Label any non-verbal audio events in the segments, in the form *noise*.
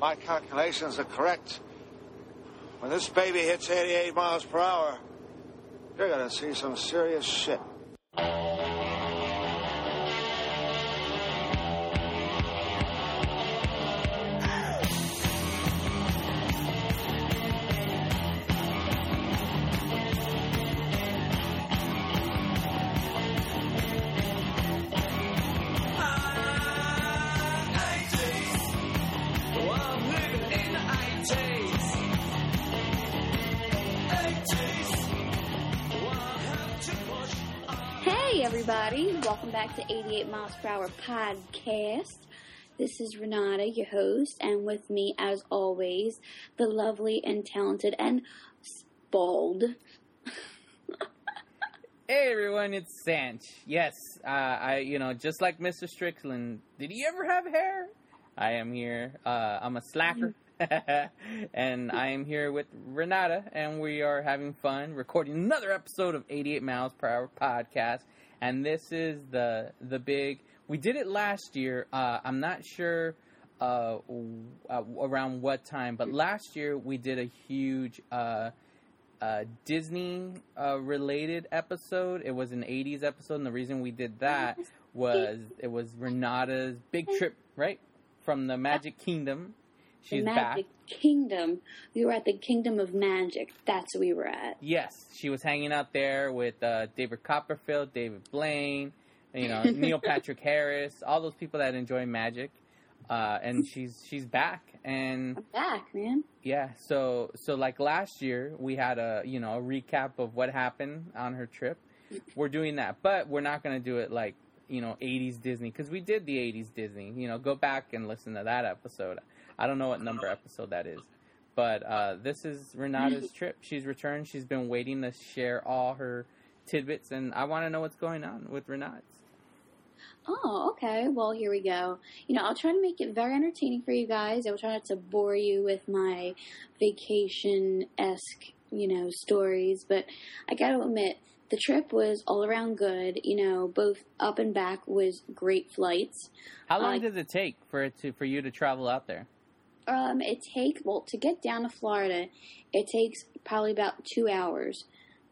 my calculations are correct, when this baby hits 88 miles per hour, you're gonna see some serious shit. 88 Miles Per Hour Podcast. This is Renata, your host, and with me, as always, the lovely and talented and bald. Hey everyone, it's Sanch. Yes, uh, I you know just like Mr. Strickland. Did he ever have hair? I am here. Uh, I'm a slacker, *laughs* and I am here with Renata, and we are having fun recording another episode of 88 Miles Per Hour podcast. And this is the the big. We did it last year. Uh, I'm not sure uh, w- uh, around what time, but last year we did a huge. Uh, uh, Disney uh, related episode. It was an 80s episode, and the reason we did that was it was Renata's big trip, right? From the Magic Kingdom. She's the back. Magic Kingdom. We were at the Kingdom of Magic. That's where we were at. Yes, she was hanging out there with uh, David Copperfield, David Blaine, you know, *laughs* Neil Patrick Harris, all those people that enjoy magic. Uh, and she's she's back, and I'm back, man. Yeah, so so like last year we had a you know a recap of what happened on her trip. We're doing that, but we're not going to do it like you know 80s Disney because we did the 80s Disney. You know, go back and listen to that episode. I don't know what number episode that is, but uh, this is Renata's *laughs* trip. She's returned. She's been waiting to share all her tidbits, and I want to know what's going on with Renata's. Oh, okay. Well, here we go. You know, I'll try to make it very entertaining for you guys. I will try not to bore you with my vacation esque, you know, stories. But I got to admit, the trip was all around good. You know, both up and back was great flights. How long Uh, does it take for it to for you to travel out there? Um, it takes well to get down to Florida. It takes probably about two hours,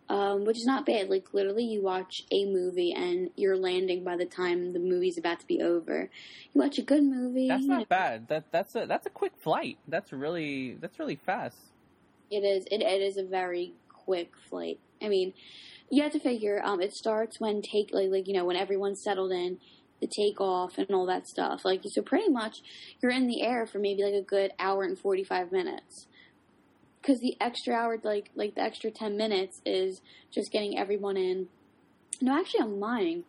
um, which is not bad. Like literally, you watch a movie and you're landing by the time the movie's about to be over. You watch a good movie. That's know, not bad. That that's a that's a quick flight. That's really that's really fast. It is. It, it is a very quick flight. I mean, you have to figure. Um, it starts when take like like you know when everyone's settled in, the takeoff and all that stuff. Like so, pretty much you're in the air for maybe like a good hour and forty five minutes. Because the extra hour, like like the extra ten minutes, is just getting everyone in. No, actually, I'm lying.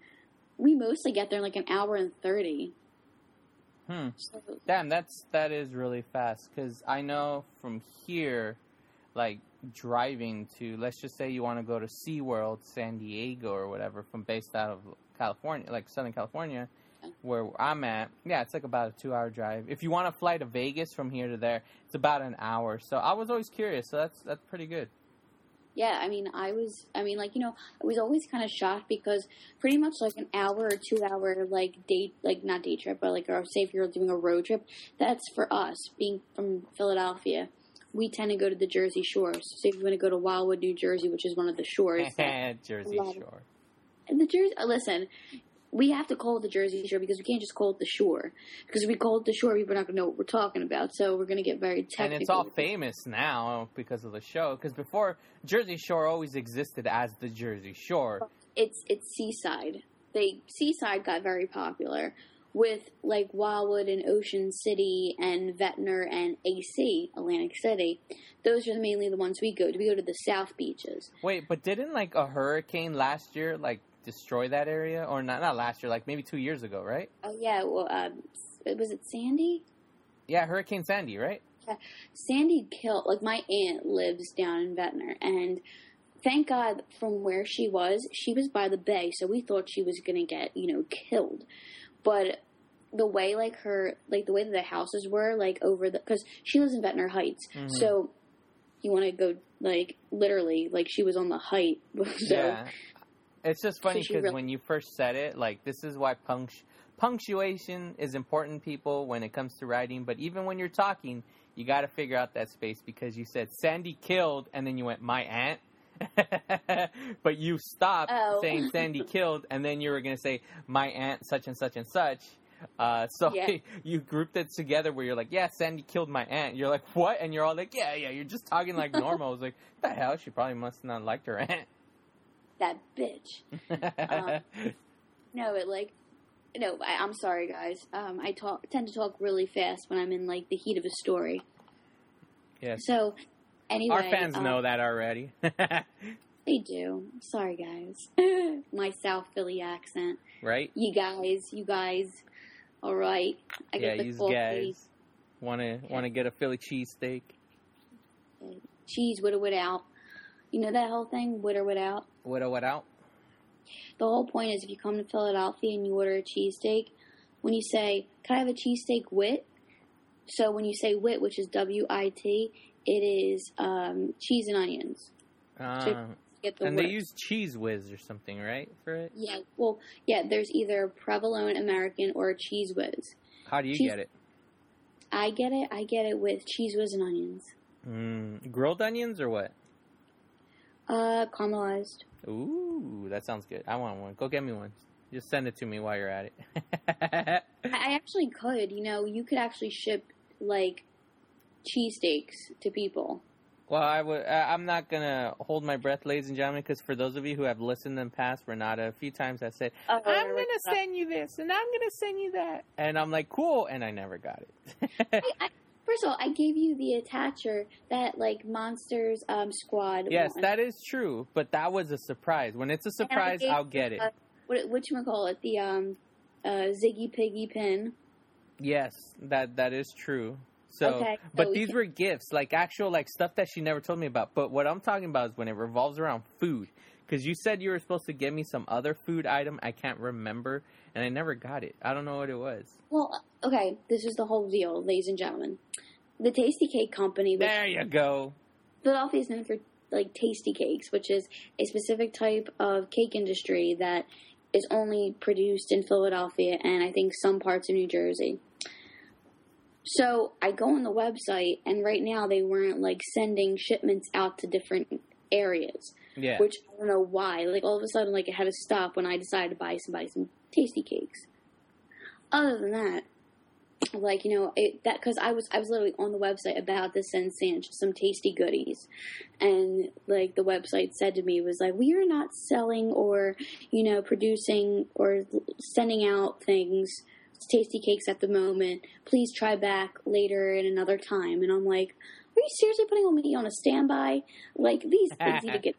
We mostly get there in like an hour and thirty. Hmm. So, Damn, that's that is really fast. Because I know from here, like driving to let's just say you want to go to SeaWorld, San Diego or whatever, from based out of California, like Southern California, where I'm at. Yeah, it's like about a two-hour drive. If you want to fly to Vegas from here to there, it's about an hour. So I was always curious. So that's that's pretty good. Yeah, I mean, I was, I mean, like, you know, I was always kind of shocked because pretty much like an hour or two hour, like, day, like, not day trip, but like, or say if you're doing a road trip, that's for us, being from Philadelphia. We tend to go to the Jersey Shore. So, if you want to go to Wildwood, New Jersey, which is one of the shores. *laughs* Jersey. Shore. and the Jersey, listen, we have to call it the Jersey Shore because we can't just call it the shore. Because if we call it the shore, people are not going to know what we're talking about. So we're going to get very technical. And it's all famous now because of the show. Because before, Jersey Shore always existed as the Jersey Shore. it's it's seaside. They seaside got very popular with like Wildwood and Ocean City and Ventnor and AC Atlantic City. Those are mainly the ones we go to. We go to the South beaches. Wait, but didn't like a hurricane last year like destroy that area, or not? Not last year, like maybe two years ago, right? Oh yeah, well, um, was it Sandy? Yeah, Hurricane Sandy, right? Sandy killed. Like my aunt lives down in Ventnor, and thank God from where she was, she was by the bay, so we thought she was gonna get you know killed, but the way like her like the way that the houses were like over the because she lives in Ventnor Heights, Mhm. so you want to go like literally like she was on the height. *laughs* so yeah. It's just funny because really- when you first said it, like this is why punct- punctuation is important, people, when it comes to writing. But even when you're talking, you got to figure out that space because you said Sandy killed, and then you went my aunt. *laughs* but you stopped Oh. saying Sandy *laughs* killed, and then you were gonna say my aunt such and such and such. Uh, so Yeah. *laughs* you grouped it together where you're like, yeah, Sandy killed my aunt. You're like, what? And you're all like, yeah, yeah. You're just talking like normal. I was like, the hell? She probably must not liked her aunt. That bitch. *laughs* Um, No, it like no. I, I'm sorry, guys. Um, I talk tend to talk really fast when I'm in like the heat of a story. yes. So anyway, Our fans um, know that already. *laughs* They do. Sorry, guys. *laughs* My South Philly accent. right? You guys, you guys. All right. I yeah, got you guys want to want to get a Philly cheesesteak. cheese with or without. You know that whole thing, with or without. What or out? The whole point is if you come to Philadelphia and you order a cheesesteak, when you say, "Can I have a cheesesteak with?" So when you say "wit," which is W I T, it is um, cheese and onions. Uh, Get the and they use Cheez Whiz or something, right? For it. yeah, well, yeah. There's either provolone American or Cheez Whiz. How do you Cheese- get it? I get it. I get it with Cheez Whiz and onions. Mm, grilled onions or what? Uh, caramelized. Ooh, that sounds good. I want one. Go get me one. Just send it to me while you're at it. *laughs* I I actually could. You know, you could actually ship like cheesesteaks to people. well, I would. I'm not gonna hold my breath, ladies and gentlemen, because for those of you who have listened in past Renata, a few times I said, Oh, "I'm gonna send you this and I'm gonna send you that," and I'm like, "Cool," and I never got it. I, I, *laughs* first of all, I gave you the attacher that like Monsters um, Squad. yes, one. that is true, but that was a surprise. When it's a surprise, I'll get it. uh, what what you call it? The um, uh, Ziggy Piggy pin. Yes, that that is true. So, Okay, but these were gifts, like actual like stuff that she never told me about. But what I'm talking about is when it revolves around food. Because you said you were supposed to give me some other food item, I can't remember, and I never got it. I don't know what it was. Well, okay, this is the whole deal, ladies and gentlemen. The Tastykake Company, There you go. Philadelphia is known for like Tastykakes, which is a specific type of cake industry that is only produced in Philadelphia and I think some parts of New Jersey. So I go on the website, and right now they weren't like sending shipments out to different areas, Yeah. which I don't know why. Like all of a sudden, like it had to stop when I decided to buy somebody some Tastykakes. Other than that, like you know it, that because I was I was literally on the website about to send Sanch some tasty goodies, and like the website said to me was like we are not selling or you know producing or sending out things Tastykakes at the moment. Please try back later in another time. And I'm like, are you seriously putting me on a standby? Like these things need to *laughs* get.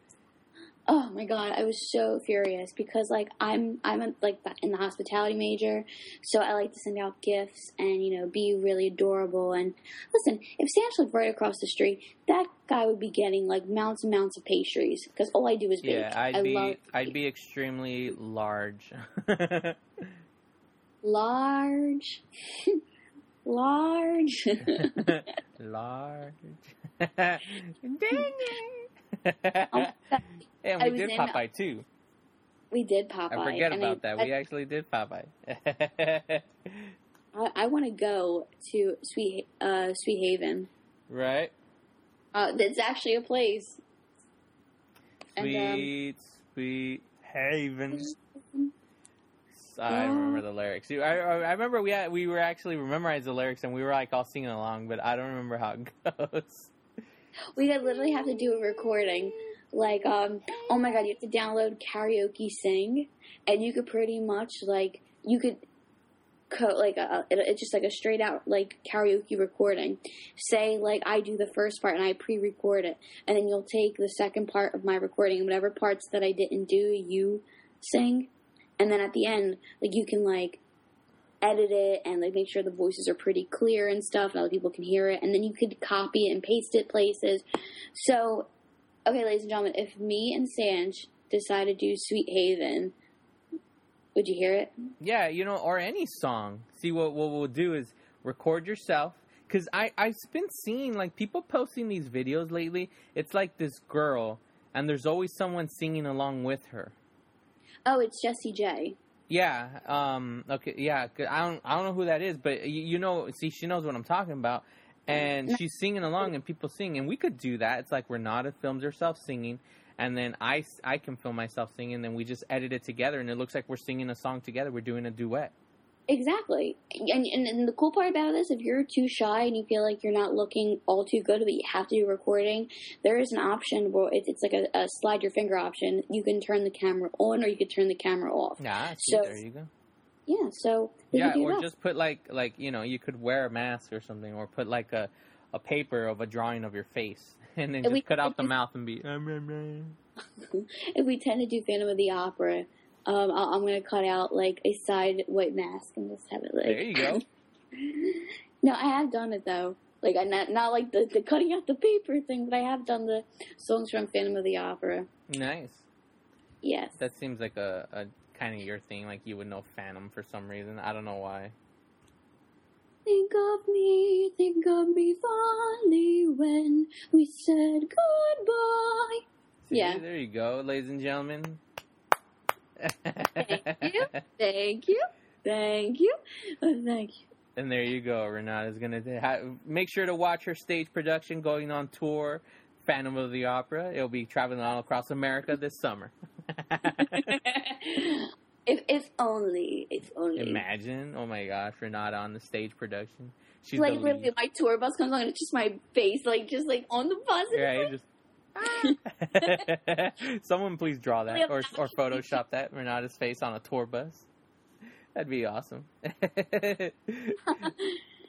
Oh my god, I was so furious because like I'm I'm a, like in the hospitality major, so I like to send out gifts and you know be really adorable. And listen, if Sam's lived right across the street, that guy would be getting like mounts and mounts of pastries because all I do is bake. Yeah, I'd I be I'd be extremely large. large, *laughs* large. *laughs* large. *laughs* Dang it. Oh, and we did in- Popeye too. we did Popeye. I forget about I, that. We actually did Popeye. I, I want to go to Sweet uh, Sweet Haven. right? Uh, it's actually a place. And, um, Sweet, sweet haven. I remember the lyrics. I, I I remember we had, we were actually memorized the lyrics and we were like all singing along, but I don't remember how it *laughs* goes. we could literally have to do a recording. Like, um, oh my god, you have to download karaoke sing, and you could pretty much like you could co- like a, it, it's just like a straight out like karaoke recording. Say like I do the first part and I pre-record it, and then you'll take the second part of my recording and whatever parts that I didn't do, you sing, and then at the end, like you can like edit it and like make sure the voices are pretty clear and stuff and other people can hear it and then you could copy it and paste it places so okay ladies and gentlemen if me and sanj decide to do sweet haven would you hear it Yeah, you know, or any song. See, what what we'll do is record yourself. Cause I I've been seeing like people posting these videos lately. It's like this girl, and there's always someone singing along with her. oh it's jessie j Yeah. Um. Okay. Yeah. I don't. I don't know who that is, but you, you know. See, she knows what I'm talking about, and she's singing along, and people sing, and we could do that. It's like Renata films herself singing, and then i i can film myself singing, and then we just edit it together, and it looks like we're singing a song together. We're doing a duet. Exactly. And, and, and the cool part about this, if you're too shy and you feel like you're not looking all too good, but you have to do recording, there is an option where it's, it's like a, a slide your finger option. You can turn the camera on or you can turn the camera off. Yeah. So- there you go. Yeah, so Yeah, do or that. just put like like you know you could wear a mask or something, or put like a a paper of a drawing of your face, *laughs* and then And just we- cut out the we- mouth and be. *laughs* If we tend to do Phantom of the Opera, um, I- I'm going to cut out like a side white mask and just have it like. There you go. *laughs* no, I have done it though. Like I not not like the, the cutting out the paper thing, but I have done the songs from Phantom of the Opera. Nice. Yes. That seems like a, a kind of your thing. Like you would know Phantom for some reason. I don't know why. Think of me, think of me fondly when we said goodbye. See, Yeah. There you go, ladies and gentlemen. Thank you. *laughs* Thank you. Thank you. Uh, Thank you. And there you go. Renata's gonna ha- make sure to watch her stage production going on tour, Phantom of the Opera. It'll be traveling all across America this summer. *laughs* *laughs* *laughs* if if only, if only. Imagine, oh my gosh, Renata on the stage production. She's like literally, my tour bus comes on, and it's just my face, like just like on the bus. and Yeah, it's like- just. *laughs* Someone please draw that or or Photoshop that Renata's face on a tour bus. That'd be awesome. *laughs*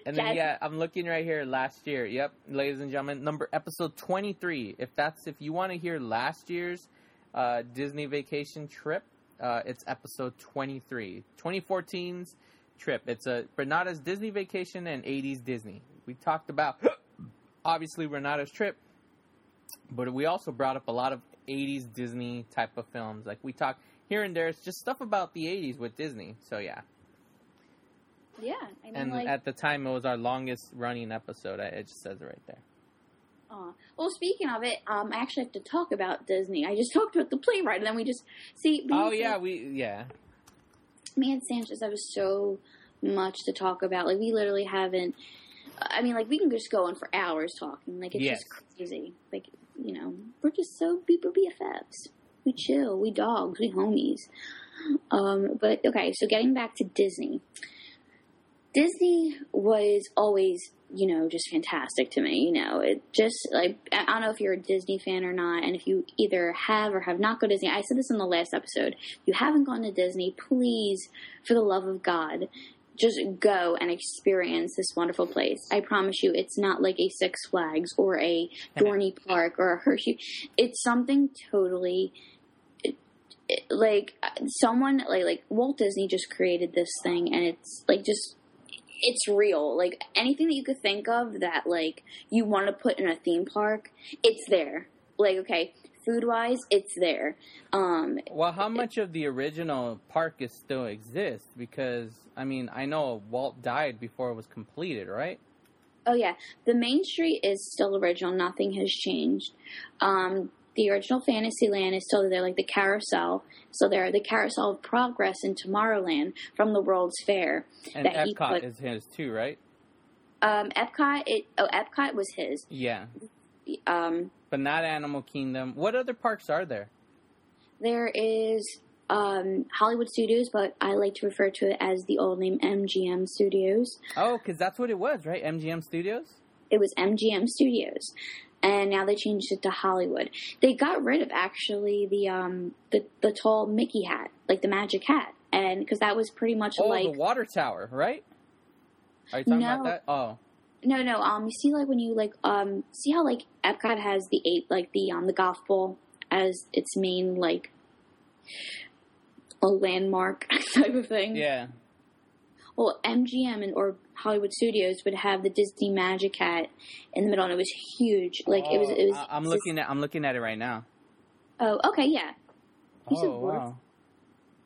And then yeah, I'm looking right here. Last year, yep, ladies and gentlemen, number episode 23. If that's if you want to hear last year's uh, Disney vacation trip, uh, it's episode 23. 2014's trip. It's a Renata's Disney vacation and 80s Disney. We talked about *gasps* obviously Renata's trip, but we also brought up a lot of 80s Disney type of films. Like we talked here and there, it's just stuff about the 80s with Disney. So yeah. yeah, I mean, And like, at the time, it was our longest running episode. It just says it right there. Aw. well, speaking of it, um, I actually have to talk about Disney. I just *laughs* talked about the playwright, and then we just see. Oh yeah, San- we yeah. me and Sanchez have so much to talk about. Like we literally haven't. I mean, like we can just go on for hours talking. Like it's Yes. just crazy. Like you know, we're just so people BFFs. We chill. We dogs. We homies. Um, but okay, so getting back to Disney. Disney was always, you know, just fantastic to me. You know, it just like I don't know if you're a Disney fan or not, and if you either have or have not gone to Disney. I said this in the last episode. If you haven't gone to Disney, please, for the love of God, just go and experience this wonderful place. I promise you, it's not like a Six Flags or a *laughs* Dorney Park or a Hershey. It's something totally like uh, someone like like Walt Disney just created this thing, and it's like just it's real. Like anything that you could think of that like you want to put in a theme park, it's there. Like okay, food wise, it's there. Um, Well, how much of the original park is still exists? Because I mean, I know Walt died before it was completed, right? Oh yeah, the main street is still original. Nothing has changed. Um, the original Fantasyland is still there, like the carousel. So there, are the carousel of progress in Tomorrowland from the World's Fair. And That he Epcot put- is his too, right? Um, Epcot, it oh Epcot was his. Yeah, Um, but not Animal Kingdom. What other parks are there? there is um, Hollywood Studios, but I like to refer to it as the old name MGM Studios. Oh, because that's what it was, right? MGM Studios. it was MGM Studios, and now they changed it to Hollywood. They got rid of actually the um the the tall Mickey hat, like the magic hat, and because that was pretty much Oh, like the water tower, right? Are you talking about that? Oh, no no um you see like when you like um see how like Epcot has the ape like the um the golf ball as its main like a landmark *laughs* type of thing. yeah. Well, MGM and or Hollywood Studios would have the Disney Magic Hat in the middle, and it was huge. Like it was. It was. Oh, I'm looking at. I'm looking at it right now. Oh, okay, yeah. You Oh wow,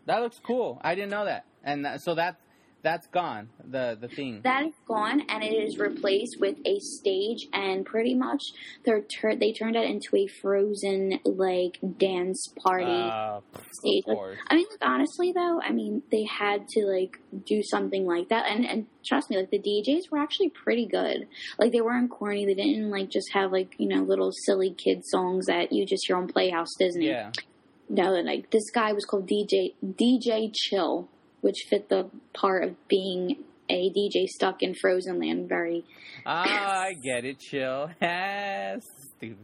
that looks cool. I didn't know that. And that, so that that's gone. The the thing. That is gone, and it is replaced with a stage, and pretty much they're tur- they turned it into a frozen like dance party Uh, stage. of Like, course. I mean, like honestly though, I mean they had to like do something like that, and and trust me, like the DJs were actually pretty good. Like they weren't corny. They didn't like just have like you know little silly kid songs that you just hear on Playhouse Disney. Yeah. No, like this guy was called DJ DJ Chill, which fit the part of being a DJ stuck in Frozen Land very Ah, I get it. Chill. *laughs* Stupid.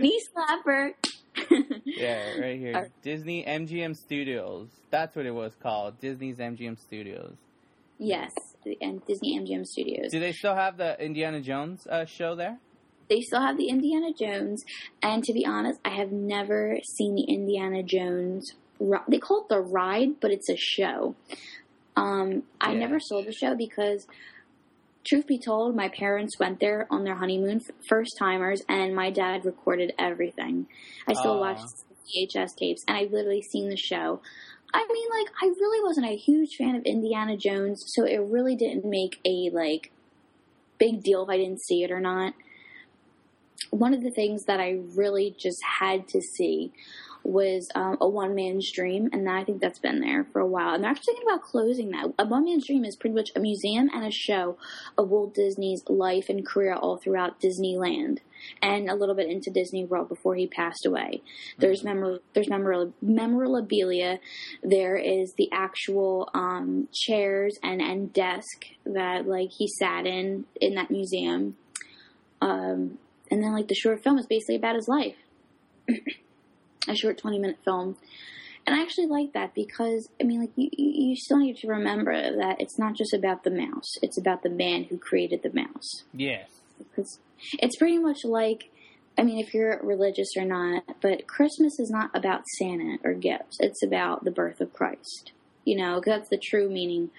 knee *laughs* slapper. *laughs* yeah, right here. Disney MGM Studios. That's what it was called. Disney's MGM Studios. yes, and Disney MGM Studios. Do they still have the Indiana Jones uh, show there? They still have the Indiana Jones, and to be honest, I have never seen the Indiana Jones. They call it the ride, but it's a show. Um, I Yeah. never saw the show because, truth be told, my parents went there on their honeymoon, first timers, and my dad recorded everything. I still watch VHS tapes, and I've literally seen the show. I mean, like, I really wasn't a huge fan of Indiana Jones, so it really didn't make a like big deal if I didn't see it or not one of the things that I really just had to see was um, a one man's dream, and I think that's been there for a while. And they're actually thinking about closing that. A one man's dream is pretty much a museum and a show of Walt Disney's life and career all throughout Disneyland, and a little bit into Disney World before he passed away. There's memor- there's memor- memorabilia. There is the actual um, chairs and and desk that like he sat in in that museum. Um, and then like the short film is basically about his life *clears throat* a short 20 minute film. And i actually like that because i mean like you, you still need to remember that it's not just about the mouse. It's about the man who created the mouse. Yes. because it's pretty much like i mean if you're religious or not but christmas is not about santa or gifts. It's about the birth of christ. You know 'cause that's the true meaning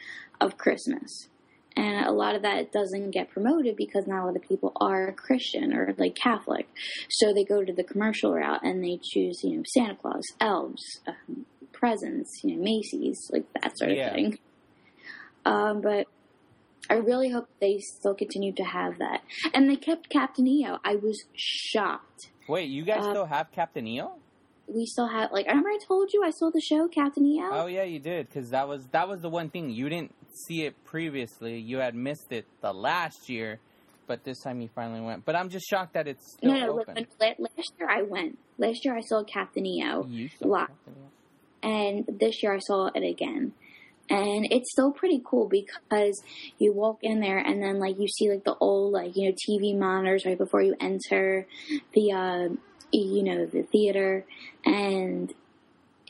of christmas and a lot of that doesn't get promoted because not a lot of people are Christian or like Catholic, so they go to the commercial route and they choose, you know, Santa Claus, elves, um, presents, you know, Macy's, like that sort of Yeah. thing. Um, but I really hope they still continue to have that, and they kept Captain EO. I was shocked. Wait, you guys Uh, still have Captain EO? We still have like I remember I told you I saw the show Captain EO. Oh yeah, you did because that was that was the one thing you didn't see it previously. You had missed it the last year, but this time you finally went. But I'm just shocked that it's still no, no. open. Last year I went. Last year I saw Captain EO. You saw Wow. Captain EO? and this year I saw it again. And it's still pretty cool because you walk in there and then like you see like the old like you know TV monitors right before you enter the uh, you know the theater and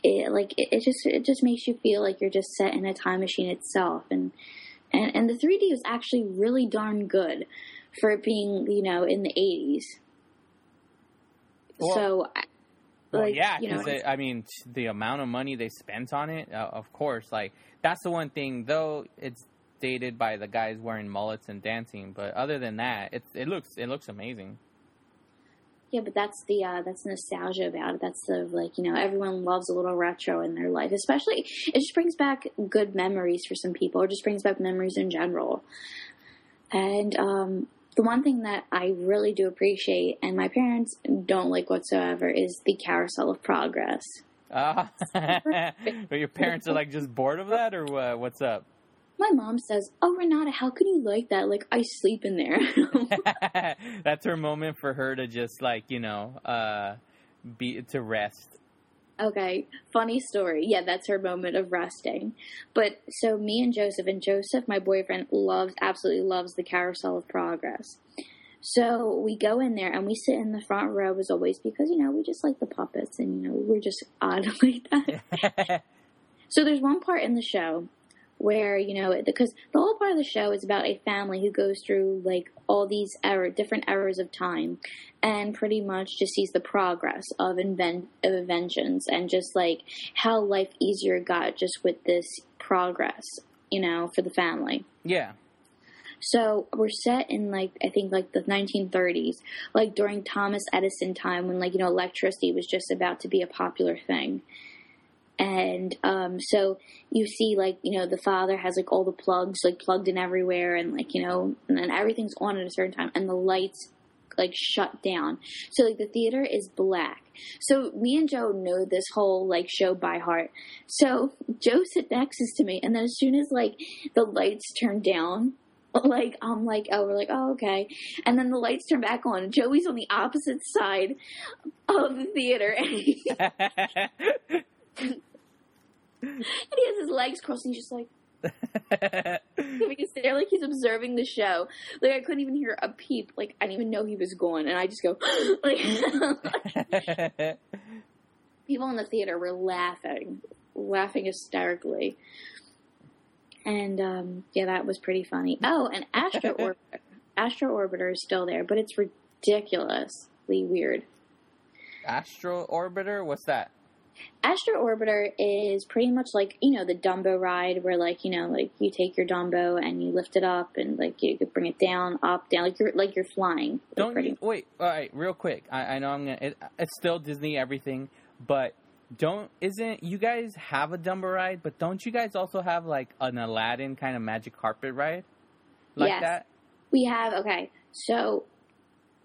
it like it, it just it just makes you feel like you're just set in a time machine itself and and and the 3D was actually really darn good for it being you know in the 80s. Well- so Well, like, yeah, you know, because I mean, the amount of money they spent on it, uh, of course, like that's the one thing. Though it's dated by the guys wearing mullets and dancing, but other than that, it's it looks it looks amazing. Yeah, but that's the uh, that's nostalgia about it. That's the like you know everyone loves a little retro in their life, especially it just brings back good memories for some people, or just brings back memories in general. And um, the one thing that I really do appreciate, and my parents don't like whatsoever, is the carousel of progress. Uh, *laughs* but your parents are like just bored of that, or what? What's up? My mom says, "Oh, Renata, how can you like that? Like I sleep in there." *laughs* *laughs* That's her moment for her to just like you know, uh, be to rest. Okay, funny story. Yeah, that's her moment of resting. But so me and Joseph, and Joseph, my boyfriend, loves absolutely loves the Carousel of Progress. So we go in there and we sit in the front row as always because you know we just like the puppets and you know we're just odd *laughs* like that. So there's one part in the show where you know because the whole part of the show is about a family who goes through like all these era different eras of time and pretty much just sees the progress of invent of inventions and just like how life easier got just with this progress you know for the family yeah, so we're set in like I think like the 1930s, like during Thomas Edison time when like you know electricity was just about to be a popular thing. And um, so you see like you know the father has like all the plugs like plugged in everywhere and like you know and then everything's on at a certain time and the lights like shut down so like the theater is black so me and joe know this whole like show by heart so joe sits next to me and then as soon as like the lights turn down *laughs* like I'm like, oh, we're like, oh, okay. And then the lights turn back on. Joey's on the opposite side of the theater, *laughs* *laughs* *laughs* and he, has his legs crossed, and he's just like giving a stare, like he's observing the show. Like I couldn't even hear a peep. Like I didn't even know he was going, and I just go *laughs* like. *laughs* People in the theater were laughing, laughing hysterically. And um, yeah, that was pretty funny. Oh, and Astro Orbiter, Astro Orbiter is still there, but it's ridiculously weird. Astro Orbiter? What's that? Astro Orbiter is pretty much like you know the Dumbo ride, where like you know like you take your Dumbo and you lift it up and like you could bring it down, up, down, like you're like you're flying. Like, Don't pretty you, wait. All right, real quick. I, I know I'm gonna. It, it's still Disney everything, but don't isn't you guys have a Dumbo ride? But don't you guys also have like an Aladdin kind of magic carpet ride, like Yes. that? We have okay. So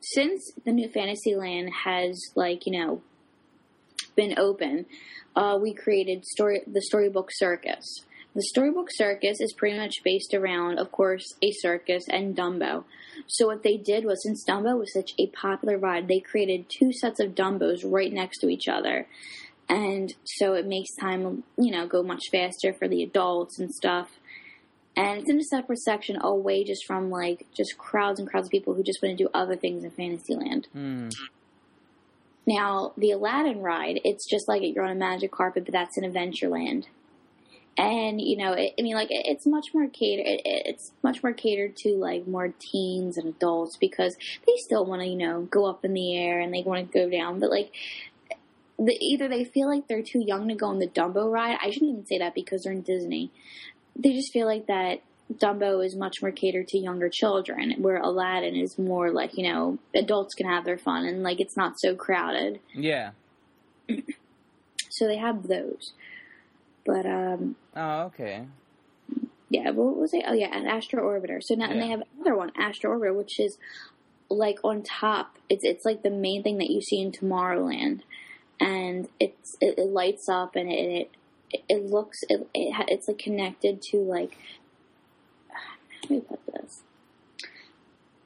since the new Fantasyland has like you know been open, uh, we created story the Storybook Circus. The Storybook Circus is pretty much based around, of course, a circus and Dumbo. So what they did was, since Dumbo was such a popular ride, they created two sets of Dumbos right next to each other. And so it makes time, you know, go much faster for the adults and stuff and it's in a separate section away just from like just crowds and crowds of people who just want to do other things in Fantasyland. Hmm. Now, the Aladdin ride, it's just like you're on a magic carpet, but that's in Adventureland. And you know, it, I mean, like it, it's much more catered. It, it- it's much more catered to like more teens and adults because they still want to, you know, go up in the air and they want to go down. But like, the, either they feel like they're too young to go on the Dumbo ride. I shouldn't even say that because they're in Disney. They just feel like that Dumbo is much more catered to younger children, where Aladdin is more like you know adults can have their fun and like it's not so crowded. Yeah. *clears throat* So they have those. But um, Oh, okay. yeah, what was it? Oh yeah, an Astro Orbiter. So now and they have another one, Astro Orbiter, which is like on top. It's it's like the main thing that you see in Tomorrowland, and it's it, it lights up and it it, it looks it, it ha- it's like connected to like. Put this?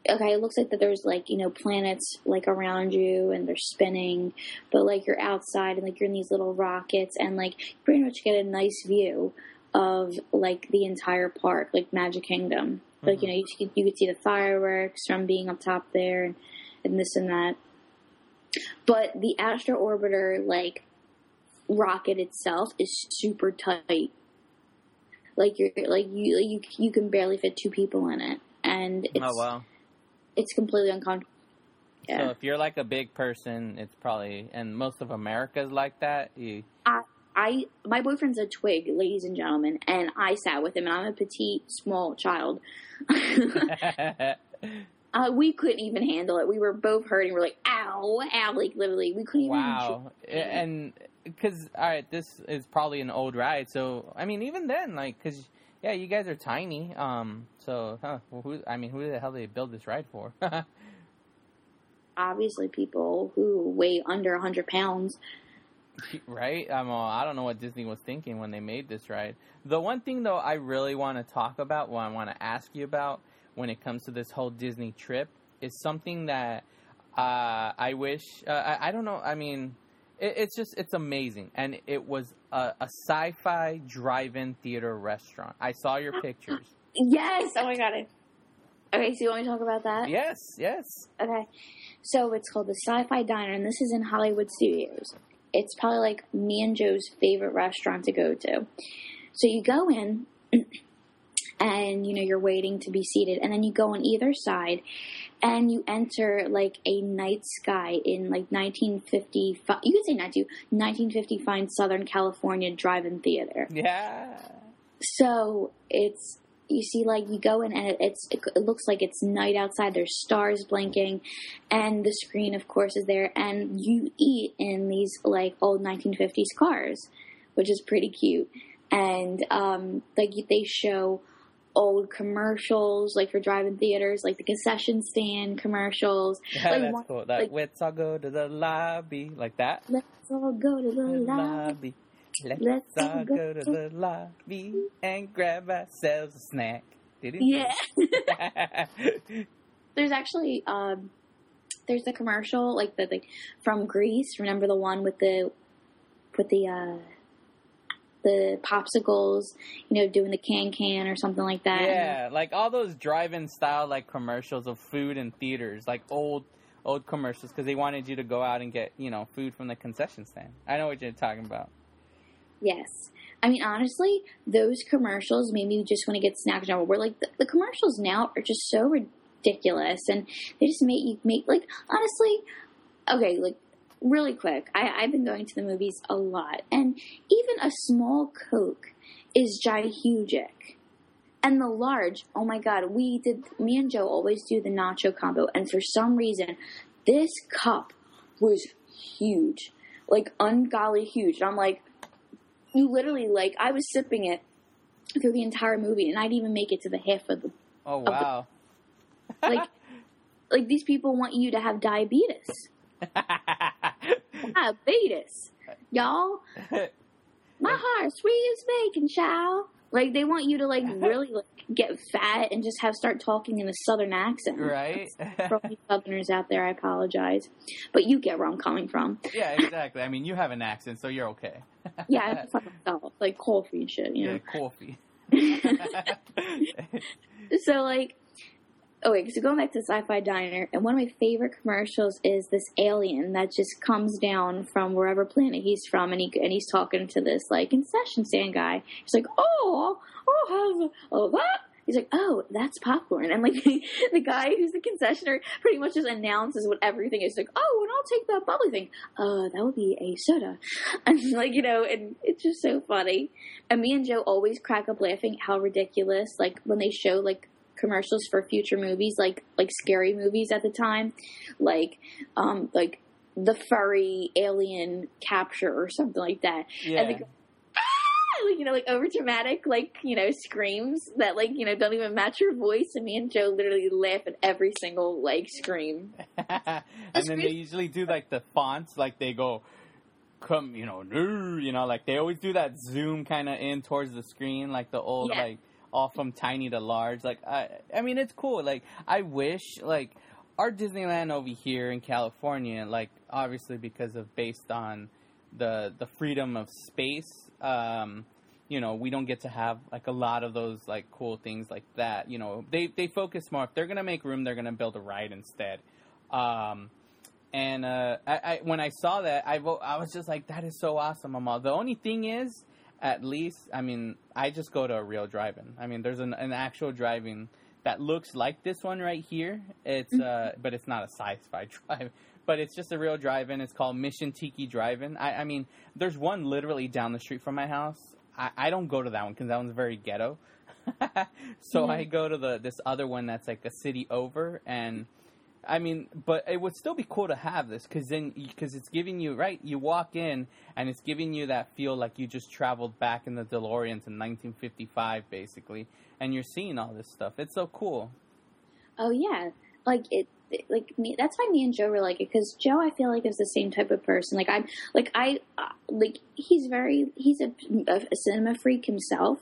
Okay, it looks like that there's like you know planets like around you and they're spinning, but like you're outside and like you're in these little rockets and like you pretty much get a nice view of like the entire park, like Magic Kingdom. Like you mm-hmm. know, you could, you could see the fireworks from being up top there, and, and this and that. But the Astro Orbiter like rocket itself is super tight. Like you're like you like you you can barely fit two people in it, and it's oh wow. it's completely uncomfortable. So if you're like a big person, it's probably and most of America's like that. You I my boyfriend's a twig, ladies and gentlemen, and I sat with him, and I'm a petite, small child. *laughs* uh, we couldn't even handle it. We were both hurting. We're like, ow, ow, like literally, we couldn't even. wow. And because all right, this is probably an old ride. So I mean, even then, like, because yeah, you guys are tiny. Um. So huh, well, who? I mean, who the hell did they build this ride for? *laughs* Obviously, people who weigh under hundred pounds. *laughs* right? Um, well, I don't know what Disney was thinking when they made this ride. The one thing, though, I really want to talk about, what I want to ask you about when it comes to this whole Disney trip, is something that uh, I wish. Uh, I, I don't know. I mean, it, it's just it's amazing, and it was a, a sci-fi drive-in theater restaurant. I saw your pictures. *gasps* Yes. Oh my god. I- Okay, so you want me to talk about that? yes, yes. Okay. So it's called the Sci-Fi Diner, and this is in Hollywood Studios. It's probably like me and Joe's favorite restaurant to go to. So you go in, *clears throat* and you know you're waiting to be seated, and then you go on either side, and you enter like a night sky in like 1955. You could say 19, 1950 fine Southern California drive-in theater. Yeah. So it's you see like you go in and it, it's it, looks like it's night outside. There's stars blinking, and the screen of course is there, and you eat in these like old 1950s cars, which is pretty cute. And um, like they show old commercials, like for drive-in theaters, like the concession stand commercials. Yeah, *laughs* like, that's one- cool. That, like- let's all go to the lobby, like that. Let's all go to the lobby. Let's, Let's all all go go to to- the lobby and grab ourselves a snack. Did it? Yeah. *laughs* *laughs* There's actually um, there's a commercial like the, like from Grease. Remember the one with the with the uh, the popsicles, you know, doing the can can or something like that. Yeah, like all those drive-in style like commercials of food and theaters, like old old commercials because they wanted you to go out and get you know food from the concession stand. I know what you're talking about. Yes. I mean, honestly, those commercials made me just want to get snacks now. We're like, the, the commercials now are just so ridiculous, and they just make you make like honestly, okay, like really quick. I, I've been going to the movies a lot, and even a small Coke is gigantic. And the large, oh my god, we did. Me and Joe always do the nacho combo, and for some reason, this cup was huge, like ungodly huge. And I'm like, you literally like I was sipping it through the entire movie, and I'd even make it to the half of the Oh the- wow. like. like these people want you to have diabetes. *laughs* Diabetes, y'all. My *laughs* heart sweet as bacon, child. Like they want you to like really like get fat and just have start talking in a southern accent. right? *laughs* For all southerners out there, I apologize, but you get where I'm coming from. yeah, exactly. I mean, you have an accent, so you're okay. *laughs* Yeah, I have to fuck myself, like coffee and shit, you know. yeah, coffee. so like okay so going back to sci-fi diner and one of my favorite commercials is this alien that just comes down from wherever planet he's from and he and he's talking to this like concession stand guy he's like oh oh have oh that He's like, oh, that's popcorn, and like *laughs* the guy who's the concessioner pretty much just announces what everything is. He's like, oh, and I'll take that bubbly thing. Uh, that would be a soda, *laughs* and like you know, and it's just so funny. And me and Joe always crack up laughing how ridiculous, like when they show like commercials for future movies, like like scary movies at the time, like um like the furry alien capture or something like that. Yeah. And the, ah! *laughs* like you know, like over dramatic, like you know, screams that like you know don't even match your voice. And me and Joe literally laugh at every single like scream. *laughs* and then they usually do like the fonts, like they go, come, you know, you know, like they always do that zoom kind of in towards the screen, like the old Yeah. like all from tiny to large. Like I, I mean, it's cool. Like I wish like our Disneyland over here in California, like obviously because of based on the the freedom of space. Um, you know, we don't get to have like a lot of those like cool things like that. You know, they they focus more. If they're gonna make room, they're gonna build a ride instead. Um, and uh, I, I when I saw that, I I was just like, that is so awesome, Mama. The only thing is, at least, I mean, I just go to a real drive-in. I mean, there's an, an actual drive-in that looks like this one right here. It's uh, but it's not a sci-fi *laughs* drive. But it's just a real drive-in. It's called Mission Tiki Drive-In. I, I mean, there's one literally down the street from my house. I, I don't go to that one because that one's very ghetto. *laughs* so Yeah. I go to the this other one that's like a city over, and I mean, but it would still be cool to have this because then because it's giving you right. You walk in and it's giving you that feel like you just traveled back in the DeLorean in 1955, basically, and you're seeing all this stuff. It's so cool. Oh yeah, like it. it- Like me, that's why me and Joe were like it because Joe, I feel like is the same type of person. Like I'm, like I, uh, like he's very, he's a, a cinema freak himself,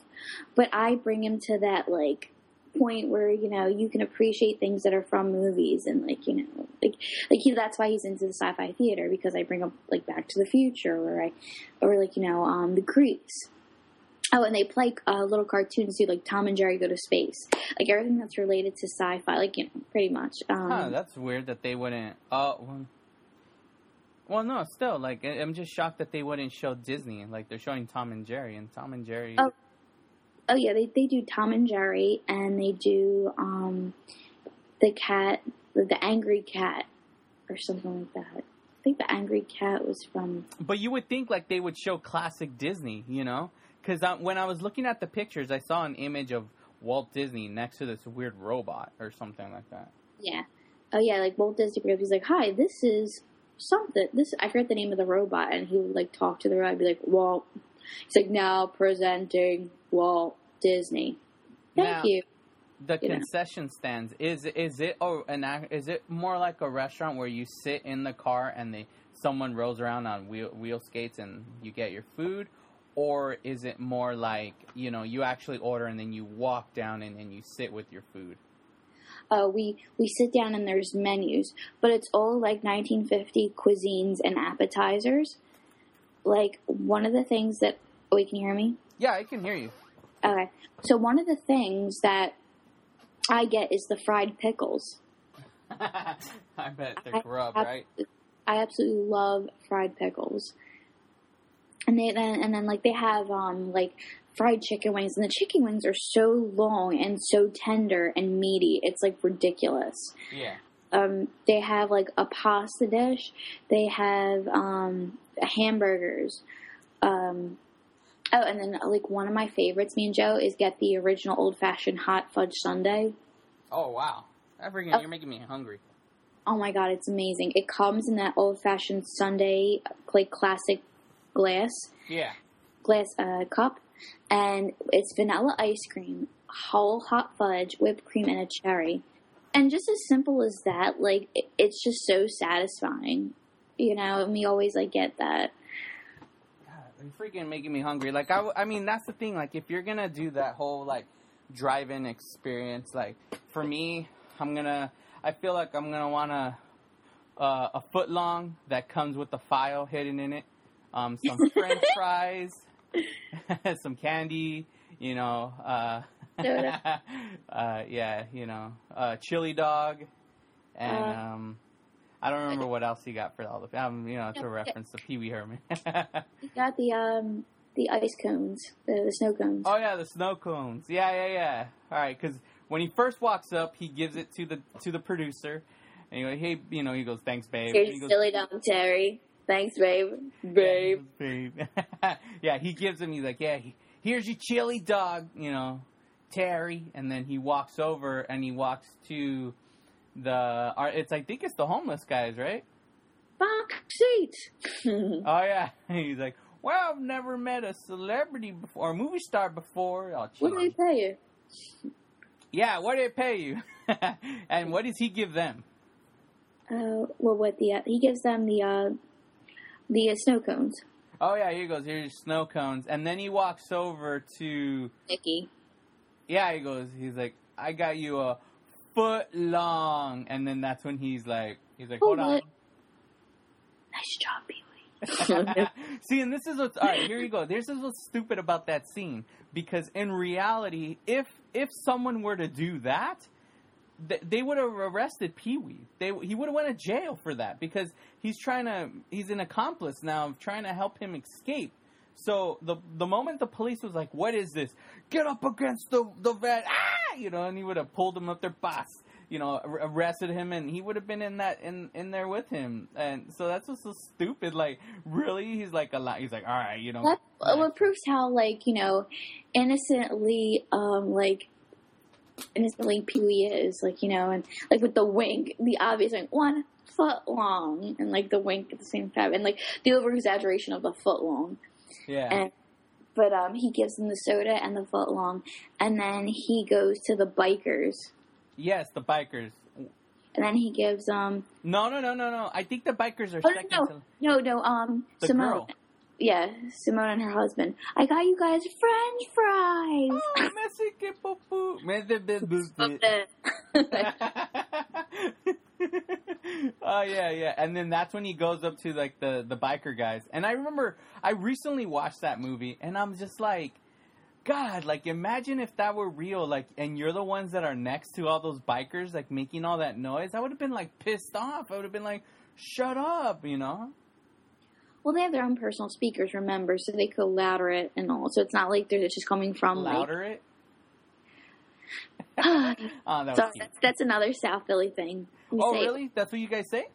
but I bring him to that like point where you know you can appreciate things that are from movies and like you know like like he that's why he's into the sci-fi theater because I bring him like Back to the Future or I or like you know um the Greeks. Oh, and they play uh, little cartoons too, like Tom and Jerry go to space, like everything that's related to sci-fi, like you know, pretty much. Um, Huh, that's weird that they wouldn't. Oh, well, well, no, still, like I'm just shocked that they wouldn't show Disney. Like they're showing Tom and Jerry, and Tom and Jerry. Oh. Oh yeah, they they do Tom and Jerry, and they do um the cat, the, angry cat, or something like that. I think the angry cat was from. But you would think like they would show classic Disney, you know? Because when I was looking at the pictures, I saw an image of Walt Disney next to this weird robot or something like that. Yeah. Oh yeah, like Walt Disney. He's like, "Hi, this is something. This I forget the name of the robot," and he would like talk to the robot, and be like, "Walt, He's like, now presenting Walt Disney. Thank Now- you. The You know. concession stands is is it oh an is it more like a restaurant where you sit in the car and they someone rolls around on wheel wheel skates and you get your food, or is it more like you know you actually order and then you walk down and, and you sit with your food? Uh, we we sit down and there's menus, but it's all like 1950 cuisines and appetizers. Like one of the things that oh, wait, can you hear me? Yeah, I can hear you. Okay, so one of the things that I get is the fried pickles. *laughs* I bet they're I grub, have- right? I absolutely love fried pickles. And they then and then like they have um like fried chicken wings and the chicken wings are so long and so tender and meaty. It's like ridiculous. Yeah. Um they have like a pasta dish. They have um hamburgers. Um Oh, and then like one of my favorites, me and Joe, is get the original old fashioned hot fudge sundae. Oh wow, Oh. you're making me hungry. Oh my god, it's amazing! It comes in that old fashioned sundae like classic glass Yeah. glass uh, cup, and it's vanilla ice cream, whole hot fudge, whipped cream, and a cherry. And just as simple as that, like it, it's just so satisfying, you know. And we always like get that. God, you're freaking making me hungry. Like I, I mean, that's the thing. Like if you're gonna do that whole like drive-in experience, like for me, I'm gonna. I feel like I'm gonna want a uh, a foot long that comes with a file hidden in it, um, some *laughs* French fries, *laughs* some candy. You know, uh. *laughs* *laughs* uh, yeah, you know, uh, chili dog, and Uh, um. I don't remember what else he got for all the um, you know, it's a reference to Pee Wee Herman. *laughs* he got the um the ice cones, the, the snow cones. Oh yeah, the snow cones. Yeah, yeah, yeah. All right, because when he first walks up, he gives it to the to the producer, and he goes, "Hey, you know," he goes, "Thanks, babe." Here's he goes, silly dumb Terry. Thanks, babe. Babe. Yeah, he babe. yeah, he gives him. He's like, "Yeah, he, here's your chili dog," you know, Terry, and then he walks over and he walks to the. uh, It's I think it's the homeless guys, right? Box seat. *laughs* Oh yeah, *laughs* he's like, "Well, I've never met a celebrity before, a movie star before." Oh, what do they pay you? Yeah, what did they pay you? *laughs* and what does he give them? Uh, well, what the uh, he gives them the uh, the uh, snow cones. Oh yeah, here he goes. Here's snow cones, and then he walks over to. Nikki. Yeah, he goes. He's like, I got you a foot long, and then that's when he's like, he's like, hold Oh, on. Nice job, Pee-wee. *laughs* *laughs* See, and this is what's all right. Here you go. This is what's stupid about that scene because in reality, if if someone were to do that, th- they would have arrested Pee Wee. They he would have went to jail for that because he's trying to he's an accomplice now of trying to help him escape. So the the moment the police was like, "What is this? Get up against the the vet!" Ah, you know, and he would have pulled him up their boss. You know, arrested him, and he would have been in that in in there with him. And so that's just so stupid. Like, really, he's like a lot. He's like, all right, you know, That what proves how like you know innocently um like innocently Pee Wee is like you know and like with the wink the obvious like one foot long and like the wink at the same time and like the over exaggeration of the foot long yeah, and but um he gives them the soda and the foot long and then he goes to the bikers yes, the bikers. and then he gives um No, no, no, no, no. I think the bikers are Oh, second no. to no no um the Simone girl. Yeah Simone and her husband I got you guys French fries. Oh, Mexican poo-poo. *laughs* oh yeah, yeah. And then that's when he goes up to like the the biker guys. And I remember I recently watched that movie, and I'm just like, God, like imagine if that were real, like, and you're the ones that are next to all those bikers, like making all that noise. I would have been like pissed off. I would have been like, shut up, you know. Well, they have their own personal speakers, remember, so they could louder it and all. So it's not like they're just coming from Louder it. Oh, that so that's, that's another South Philly thing. We Oh, say, really? That's what you guys say?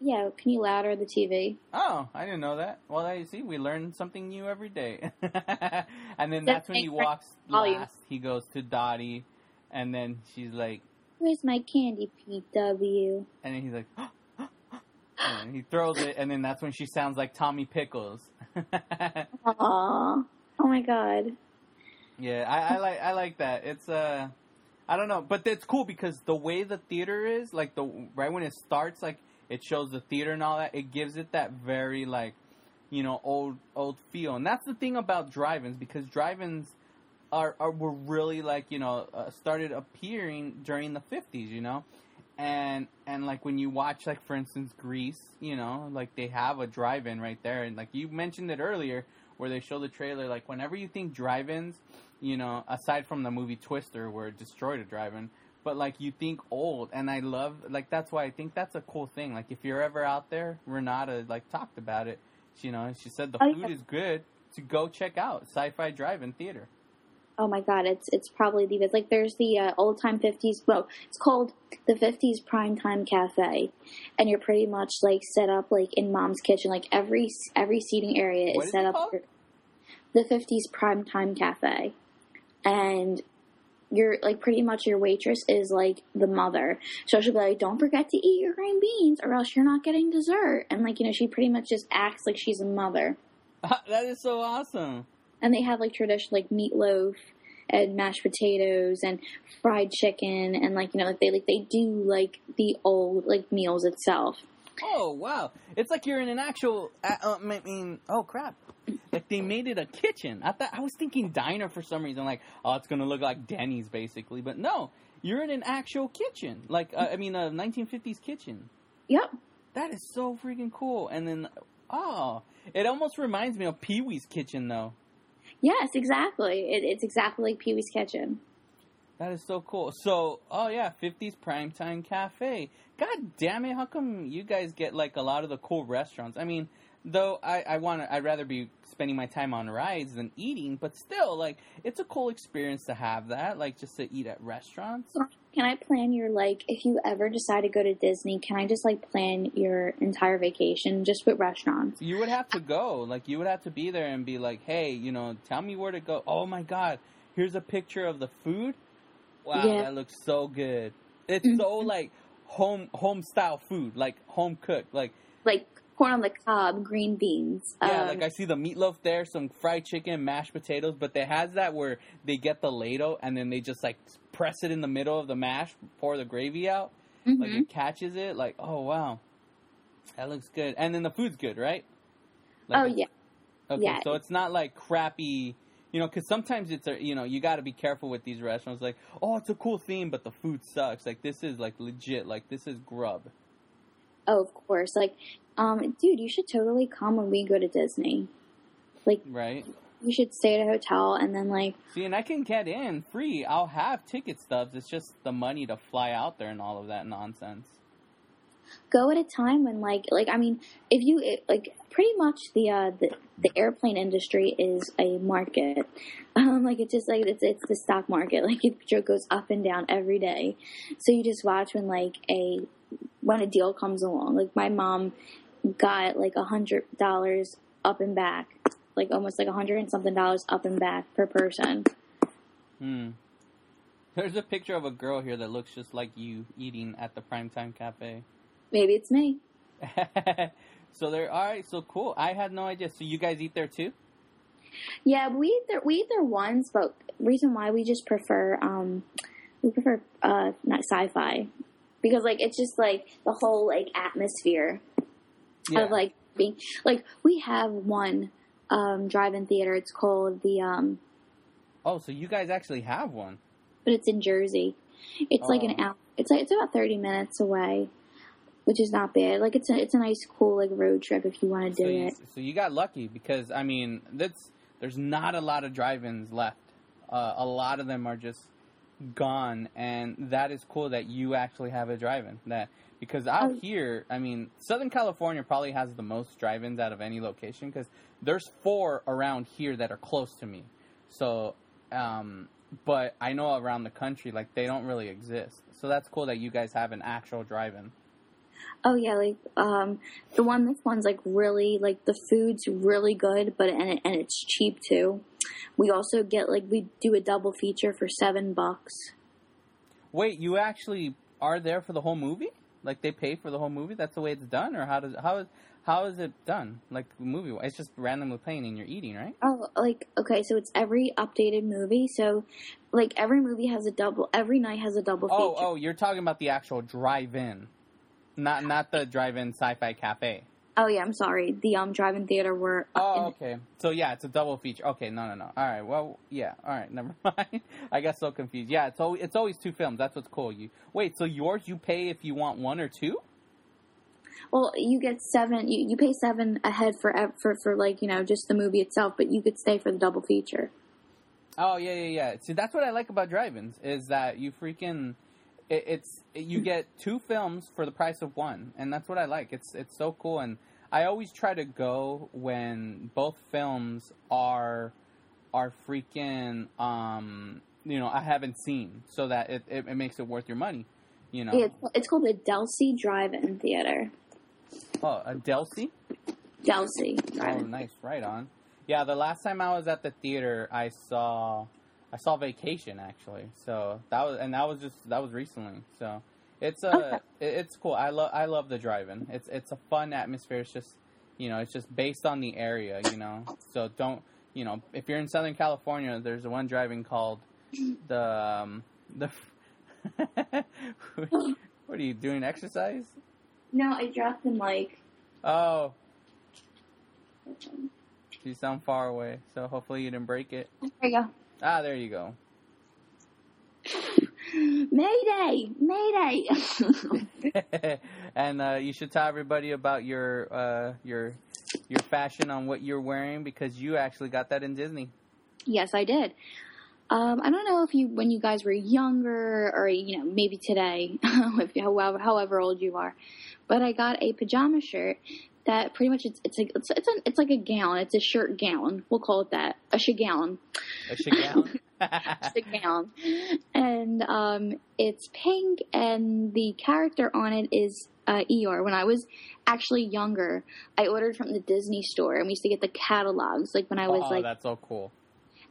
Yeah, can you louder the TV? Oh, I didn't know that. Well, I see. We learn something new every day. *laughs* and then That's that's when he walks volume. last. He goes to Dottie, and then she's like, Where's my candy, Pee-wee? and then he's like, *gasps* oh, and he throws it, and then that's when she sounds like Tommy Pickles. *laughs* Aww. Oh my god. Yeah, I, I like I like that. It's uh, I don't know, but it's cool because the way the theater is, like the right when it starts, like it shows the theater and all that. It gives it that very like, you know, old old feel, and that's the thing about drive-ins because drive-ins are, are were really like you know uh, started appearing during the fifties, you know, and and like when you watch like for instance Grease, you know, like they have a drive-in right there, and like you mentioned it earlier where they show the trailer, like whenever you think drive-ins, you know, aside from the movie Twister where it destroyed a drive-in, but like you think old, and I love like that's why I think that's a cool thing. Like if you're ever out there, Renata like talked about it. You know, she said the Oh, food is good to go check out Sci-Fi Drive-In Theater. Oh my god, it's it's probably the best. Like there's the uh, old time fifties. Well, it's called the fifties prime time cafe, and you're pretty much like set up like in mom's kitchen. Like every every seating area is is set up. For the fifties prime time cafe, and you're like pretty much your waitress is like the mother. So she'll be like, "Don't forget to eat your green beans, or else you're not getting dessert." And like you know, she pretty much just acts like she's a mother. *laughs* that is so awesome. And they have like traditional like meatloaf and mashed potatoes and fried chicken and like you know like they like they do like the old like meals itself. Oh wow! It's like you're in an actual. Uh, uh, I mean, oh crap! Like they made it a kitchen. I thought I was thinking diner for some reason. Like, oh, it's gonna look like Denny's basically, but no, you're in an actual kitchen. Like, uh, I mean, a 1950s kitchen. Yep. That is so freaking cool. And then, oh, it almost reminds me of Pee Wee's kitchen though. Yes, exactly. It, it's exactly like Pee Wee's Kitchen. That is so cool. So, oh yeah, 50s Primetime Cafe. God damn it, how come you guys get like a lot of the cool restaurants? I mean, though I, I want to, I'd rather be spending my time on rides than eating, but still, like, it's a cool experience to have that, like, just to eat at restaurants. Can I plan your like if you ever decide to go to Disney? Can I just like plan your entire vacation just with restaurants? You would have to go, like, you would have to be there and be like, hey, you know, tell me where to go. Oh my god, here's a picture of the food. Wow, Yeah. that looks so good. It's Mhm. so like home home style food, like home cooked, like Like corn on the cob, green beans. Yeah, um, like I see the meatloaf there, some fried chicken, mashed potatoes, but they has that where they get the ladle and then they just like press it in the middle of the mash, pour the gravy out, like mhm. it catches it. Like, oh wow, that looks good. And then the food's good, right? Like oh yeah. Okay, yeah. so it's not like crappy, you know, because sometimes it's a, you know, you got to be careful with these restaurants. Like, oh, it's a cool theme, but the food sucks. Like this is like legit. Like this is grub. Oh, of course. Like, um, dude, you should totally come when we go to Disney. Like, Right. You should stay at a hotel and then like See, and I can get in free. I'll have ticket stubs. It's just the money to fly out there and all of that nonsense. go at a time when like like I mean, if you it, like pretty much the uh the the airplane industry is a market. *laughs* Um, like it's just like it's it's the stock market. *laughs* Like it goes up and down every day. So you just watch when like a when a deal comes along. Like my mom got like a hundred dollars up and back, like almost like a hundred and something dollars up and back per person. Hmm. There's a picture of a girl here that looks just like you eating at the Primetime Cafe. Maybe it's me. *laughs* so they're all right. So cool. I had no idea. So you guys eat there too? Yeah, we eat there we eat there once, but reason why we just prefer um we prefer uh not sci-fi because like it's just like the whole like atmosphere of like being like we have one um drive-in theater. It's called the um oh, so you guys actually have one? but it's in Jersey. It's like an Oh. hour. It's like it's about 30 minutes away, which is not bad. Like it's a it's a nice cool like road trip if you want to So do you, it. so you got lucky because I mean, that's there's not a lot of drive-ins left. Uh, a lot of them are just gone, and that is cool that you actually have a drive-in. That because out Oh. here, I mean, Southern California probably has the most drive-ins out of any location because there's four around here that are close to me. So, um, but I know around the country, like they don't really exist. So that's cool that you guys have an actual drive-in. Oh yeah, like um, the one this one's like really like the food's really good, but and it, and it's cheap too. We also get like we do a double feature for seven bucks. Wait, you actually are there for the whole movie? Like they pay for the whole movie. That's the way it's done, or how does how is how is it done? Like movie, it's just randomly playing and you're eating, right? Oh, like okay, so it's every updated movie. So, like every movie has a double. Every night has a double Oh, feature. oh, you're talking about the actual drive-in, not not the drive-in sci-fi cafe. Oh yeah, I'm sorry. The um drive-in theater were. Oh, okay. So yeah, it's a double feature. Okay, no, no, no. All right. Well, yeah. All right. *laughs* Never mind. I got so confused. Yeah, it's always it's always two films. That's what's cool. You wait. So yours, you pay if you want one or two. Well, you get seven. You, you pay seven ahead for for for like you know just the movie itself, but you could stay for the double feature. Oh yeah, yeah, yeah. See, that's what I like about drive-ins is that you freaking it, it's you get two films for the price of one, and that's what I like. It's it's so cool, and I always try to go when both films are are freaking um you know I haven't seen, so that it it, it makes it worth your money. You know. Yeah, it's, it's called the Delsea Drive-In Theater. Oh, a Delsea. Delsea Oh, nice, right on. Yeah, the last time I was at the theater, I saw I saw Vacation actually. So that was and that was just that was recently. So it's a Okay. it's cool. I love I love the drive-in. It's it's a fun atmosphere. It's just you know it's just based on the area. You know, so don't you know if you're in Southern California, there's one driving called the um, the. *laughs* what are you doing? Exercise? No, I dropped the mic. Oh, you sound far away, so hopefully you didn't break it. There you go. Ah, there you go. Mayday! Mayday! *laughs* and uh, you should tell everybody about your uh, your your fashion on what you're wearing because you actually got that in Disney. yes, I did. Um, I don't know if you, when you guys were younger, or you know, maybe today, *laughs* however, however old you are, but I got a pajama shirt that pretty much it's it's like it's it's, a, it's like a gown. It's a shirt gown. We'll call it that. A shagown. A shagown. *laughs* *laughs* Gown, and um, it's pink, and the character on it is uh, Eeyore. When I was actually younger, I ordered from the Disney store, and we used to get the catalogs. Like when I was oh, like that's so cool.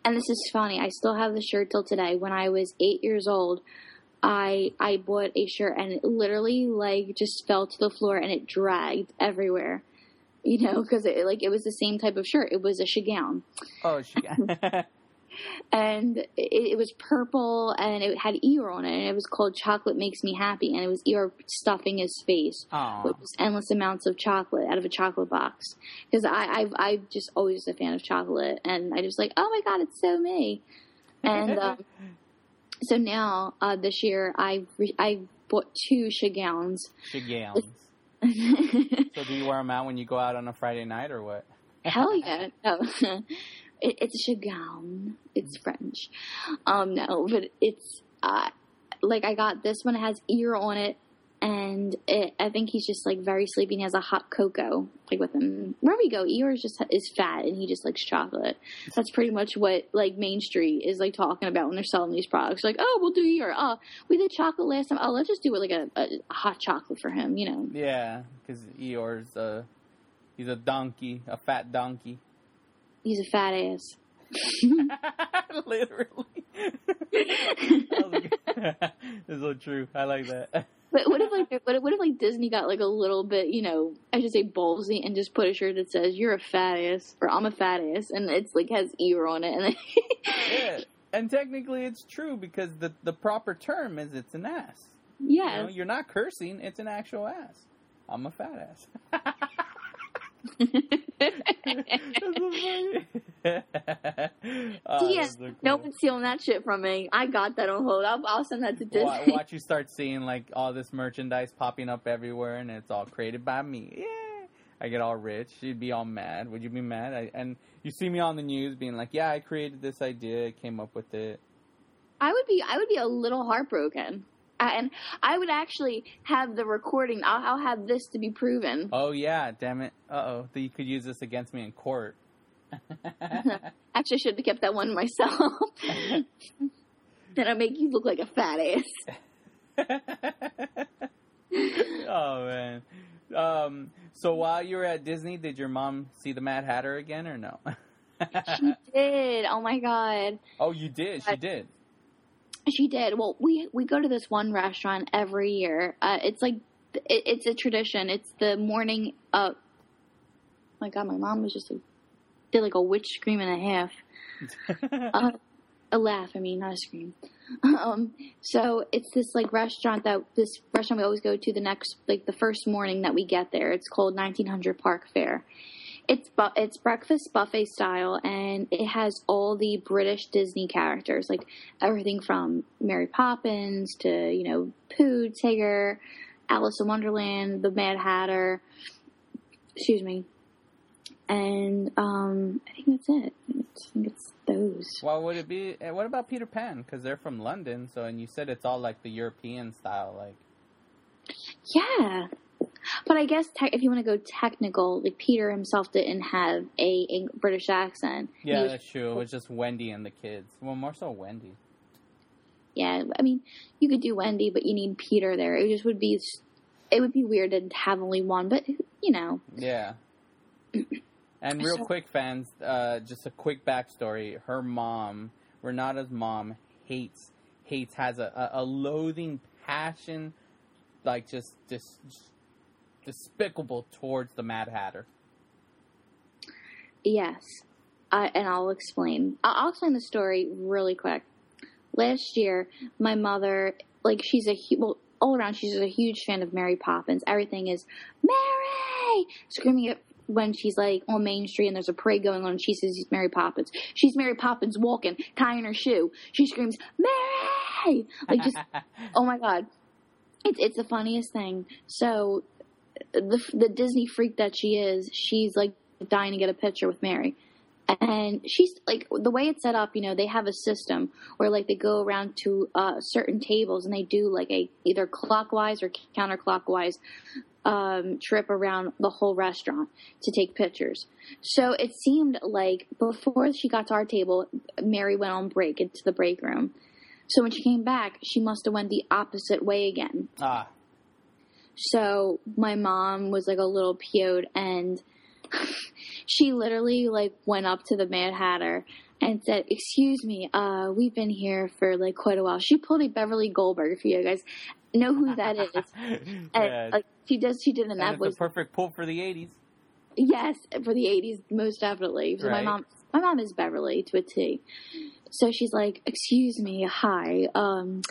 and this is funny. I still have the shirt till today. When I was eight years old, I I bought a shirt and it literally like just fell to the floor and it dragged everywhere. You know, because it like it was the same type of shirt. It was a shagown, Oh, shagown. *laughs* *laughs* and it, it was purple and it had Eeyore on it, and it was called "Chocolate Makes Me Happy," and it was Eeyore stuffing his face Aw. with endless amounts of chocolate out of a chocolate box. Because I I've I've just always a fan of chocolate, and I just like, oh my god, it's so me. And *laughs* um, so now uh, this year I re- I bought two shagowns. Shagowns. *laughs* So do you wear them out when you go out on a Friday night or what? Hell yeah! No. *laughs* it, it's a shagown. It's French. Um, no, but it's uh, like I got this one. It has Eeyore on it, and it, I think he's just like very sleepy. and He has a hot cocoa like with him. Wherever we go, Eeyore is just is fat, and he just likes chocolate. That's pretty much what like Main Street is like talking about when they're selling these products. Like, oh, we'll do Eeyore. Oh, we did chocolate last time. Oh, let's just do it like a, a, a hot chocolate for him. You know. Yeah, because Eeyore's a he's a donkey, a fat donkey. He's a fat ass. *laughs* Literally. That was. *laughs* It's so true. I like that. But what if like what if, what if like Disney got like a little bit, you know, I should say ballsy and just put a shirt that says "You're a fat ass" or "I'm a fat ass" and it's like has Eeyore on it and then *laughs* Yeah, and technically it's true because the the proper term is it's an ass. yeah, You know, you're not cursing; it's an actual ass. I'm a fat ass. That's so funny. Oh, so no cool. one's stealing that shit from me. I got that on hold. I'll, I'll send that to Disney. Wa- Watch you start seeing like all this merchandise popping up everywhere, and it's all created by me. Yeah, I get all rich. You'd be all mad. Would you be mad? I, and you see me on the news being like, "Yeah, I created this idea. I came up with it." I would be I would be a little heartbroken. And I would actually have the recording. I'll, I'll have this to be proven. Oh yeah, damn it. Uh oh, you could use this against me in court. *laughs* Actually, I should have kept that one myself. *laughs* then I make you look like a fat ass. *laughs* oh man. Um, so while you were at Disney, did your mom see the Mad Hatter again or no? She did. Oh my god. oh, you did. She did. She did. Well, we we go to this one restaurant every year. Uh, it's like it, it's a tradition. It's the morning. Uh, my God, my mom was just like, did like a witch scream and a half. *laughs* uh, a laugh, I mean, not a scream. Um, so it's this like restaurant that this restaurant we always go to the next like the first morning that we get there. It's called 1900 Park Fare. It's bu- it's breakfast buffet style, and it has all the British Disney characters, like everything from Mary Poppins to you know Pooh, Tigger, Alice in Wonderland, the Mad Hatter. Excuse me. And um, I think that's it. I think it's those. Well, would it be? eh, What about Peter Pan? Because they're from London, so and you said it's all like the European style, like. Yeah. But I guess te- if you want to go technical, like Peter himself didn't have a, a British accent. Yeah, was- that's true. It was just Wendy and the kids. Well, more so Wendy. yeah. I mean, you could do Wendy, but you need Peter there. It just would be, it would be weird to have only one. But you know, Yeah. *clears throat* And real So- quick, fans, uh, just a quick backstory. Her mom, Renata's mom, hates, hates, has a, a, a loathing passion, like just, just, just despicable towards the Mad Hatter. yes. I, and I'll explain. I'll, I'll explain the story really quick. Last year, my mother, like, she's a well, all around, she's a huge fan of Mary Poppins. Everything is Mary screaming it when she's like on Main Street and there's a parade going on and she says she's Mary Poppins. She's Mary Poppins walking, tying her shoe. She screams, Mary! Like just *laughs* oh my god. It's it's the funniest thing. So the the Disney freak that she is, she's like dying to get a picture with Mary. And she's like the way it's set up, you know, they have a system where like they go around to uh, certain tables and they do like a either clockwise or counterclockwise um, trip around the whole restaurant to take pictures. So it seemed like before she got to our table, Mary went on break into the break room. So when she came back, she must have went the opposite way again. ah, So my mom was like a little PO'd and *laughs* she literally like went up to the Mad Hatter and said, "Excuse me, uh, we've been here for like quite a while." She pulled a Beverly Goldberg for you guys know who that is. *laughs* And yeah, like she does, she did, and that was perfect pull for the 80s. yes for the '80s, most definitely. So my mom, my mom is Beverly to a T. So she's like, "Excuse me, hi, um,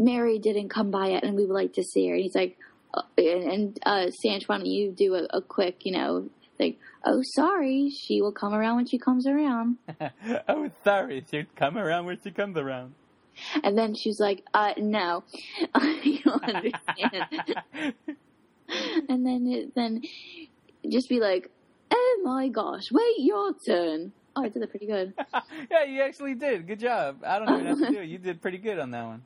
Mary didn't come by yet, and we would like to see her." And he's like, uh, and, and uh, Sanch, why don't you do a, a quick, you know, like, Oh, sorry, she will come around when she comes around. *laughs* oh, sorry, she'll come around when she comes around. And then she's like, uh, no, *laughs* you don't understand. *laughs* and then, it, then just be like, oh my gosh, wait, your turn. Oh, I did that pretty good. yeah, you actually did. Good job. I don't even have to do. You did pretty good on that one.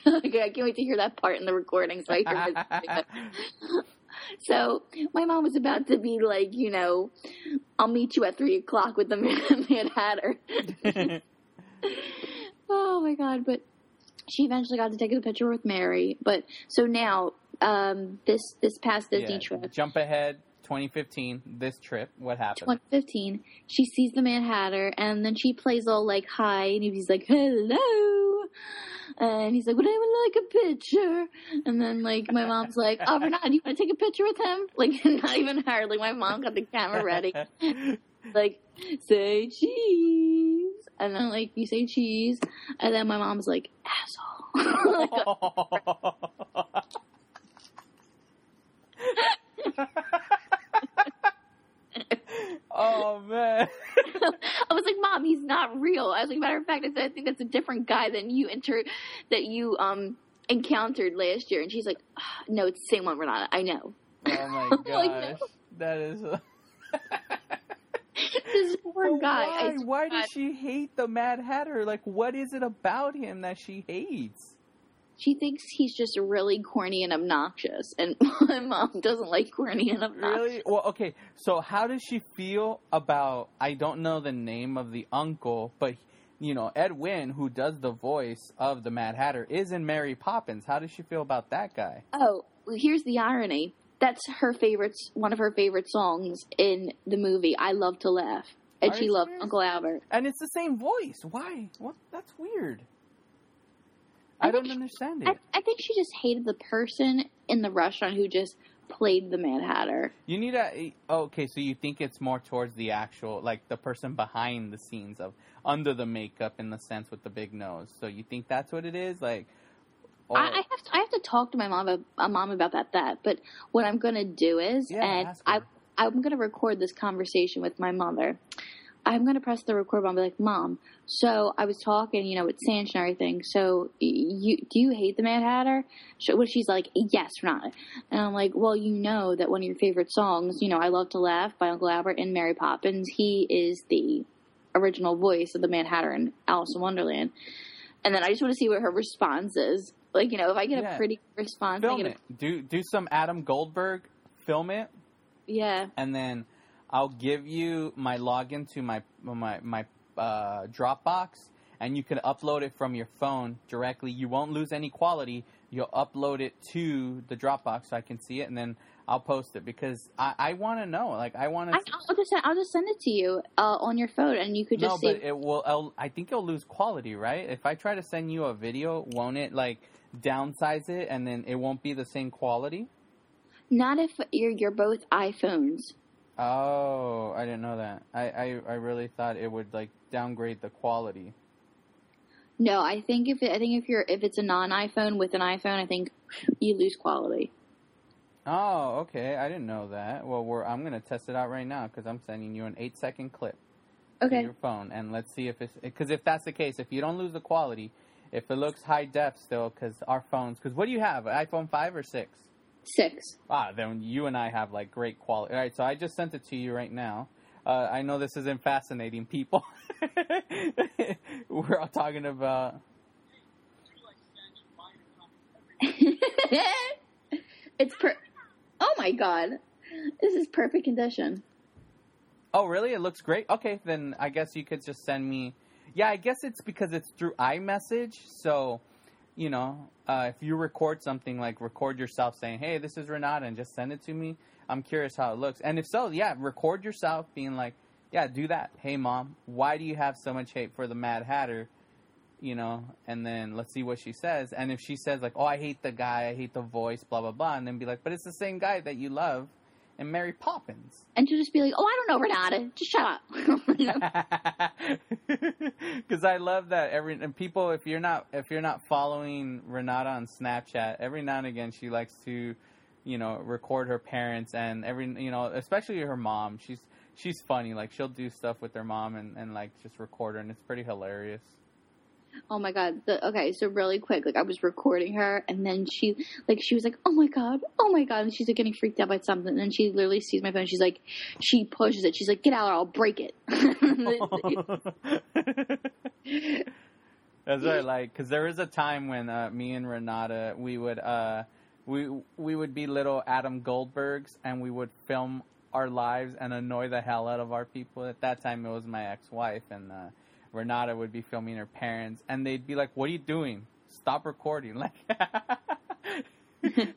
*laughs* I can't wait to hear that part in the recording so I hear it. *laughs* So my mom was about to be like, you know, I'll meet you at three o'clock with the *laughs* Mad Hatter. oh my god! But she eventually got to take a picture with Mary. But so now, um, this this past Disney Yeah, trip, Jump ahead, 2015. This trip, what happened? 2015, she sees the Mad Hatter, and then she plays all like hi, and he's like hello, and he's like, would anyone like a picture? And then like my mom's like, oh Renata, do you want to take a picture with him? *laughs* Like not even her, like my mom got the camera ready, *laughs* like say cheese, and then like you say cheese, and then my mom's like asshole. *laughs* oh man. *laughs* I was like, Mom, he's not real. I was like, matter of fact, I said, I think that's a different guy than you enter that you um encountered last year. And she's like, "Ah, No, it's the same one, Renata. I know. Oh my *laughs* Like, gosh. no. That is. *laughs* this poor guy. Why? Why does she hate the Mad Hatter? Like, what is it about him that she hates? She thinks he's just really corny and obnoxious, and *laughs* my mom doesn't like corny and obnoxious. Really? Well, okay. So, how does she feel about? I don't know the name of the uncle, but you know, Ed Wynn, who does the voice of the Mad Hatter, is in Mary Poppins. How does she feel about that guy? Oh, well, here's the irony. That's her favorite, one of her favorite songs in the movie. I love to laugh, and Are she loved serious? Uncle Albert. And it's the same voice. Why? What? That's weird. I, I don't think she- understand I, it. I think she just hated the person in the restaurant who just played the Mad Hatter. You need a oh, okay. So you think it's more towards the actual, like the person behind the scenes of under the makeup, in the sense with the big nose. So you think that's what it is, like? I, I have to, I have to talk to my mom about, uh, mom about that that. But what I'm gonna do is, Yeah, and I. I'm gonna record this conversation with my mother. I'm gonna press the record button and be like, Mom, so I was talking, you know, with Sanch and everything. So you do you hate the Mad Hatter? She, well, she's like, Yes, not. And I'm like, Well, you know that one of your favorite songs, you know, I Love to Laugh by Uncle Albert and Mary Poppins. He is the original voice of the Mad Hatter in Alice in Wonderland. And then I just want to see what her response is. Like, you know, if I get Yeah. a pretty response, film get a- it. Do do some Adam Goldberg, film it, yeah. and then I'll give you my login to my my my uh, Dropbox, and you can upload it from your phone directly. You won't lose any quality. You'll upload it to the Dropbox so I can see it, and then I'll post it because I, I want to know. Like I want to. I'll just I'll just send it to you uh, on your phone, and you could No, just see. but it will. I'll, I think it'll lose quality, right? If I try to send you a video, won't it like downsize it, and then it won't be the same quality? Not if you're you're both iPhones. Oh, I didn't know that. I, I, I really thought it would like downgrade the quality. No, I think if it, I think if you're if it's a non iPhone with an iPhone, I think you lose quality. Oh, okay. I didn't know that. Well, we're I'm gonna test it out right now because I'm sending you an eight second clip to Okay. your phone, and let's see if it's because if that's the case, if you don't lose the quality, if it looks high def still, because our phones, because what do you have? An iPhone five or six? Six. Ah, then you and I have like great quality. All right, so I just sent it to you right now. Uh, I know this isn't fascinating, people. *laughs* We're all talking about. *laughs* it's per. Oh my god, this is perfect condition. Oh, really? It looks great. Okay, then I guess you could just send me. Yeah, I guess it's because it's through iMessage. So, you know, uh, if you record something like record yourself saying, "Hey, this is Renata," and just send it to me. I'm curious how it looks. And if so, yeah, record yourself being like, "Yeah, do that." Hey, mom, why do you have so much hate for the Mad Hatter? You know, and then let's see what she says. And if she says like, "Oh, I hate the guy, I hate the voice," blah blah blah, and then be like, "But it's the same guy that you love." And Mary Poppins. And to just be like, oh, I don't know, Renata, just shut up. *laughs* Because *laughs* I love that every and people if you're not if you're not following Renata on Snapchat, every now and again she likes to, you know, record her parents and every you know especially her mom. She's she's funny. Like she'll do stuff with her mom and and like just record her and it's pretty hilarious. Oh my god. The, okay, so really quick, like I was recording her and then she like she was like, "Oh my god. Oh my god." And she's like getting freaked out by something and then she literally sees my phone. She's like she pushes it. She's like, "Get out or I'll break it." *laughs* *laughs* That's right, like because there was a time when uh, me and Renata we would uh, we we would be little Adam Goldbergs and we would film our lives and annoy the hell out of our people. At that time, it was my ex-wife and uh, Renata would be filming her parents, and they'd be like, "What are you doing? Stop recording!" *laughs* Like,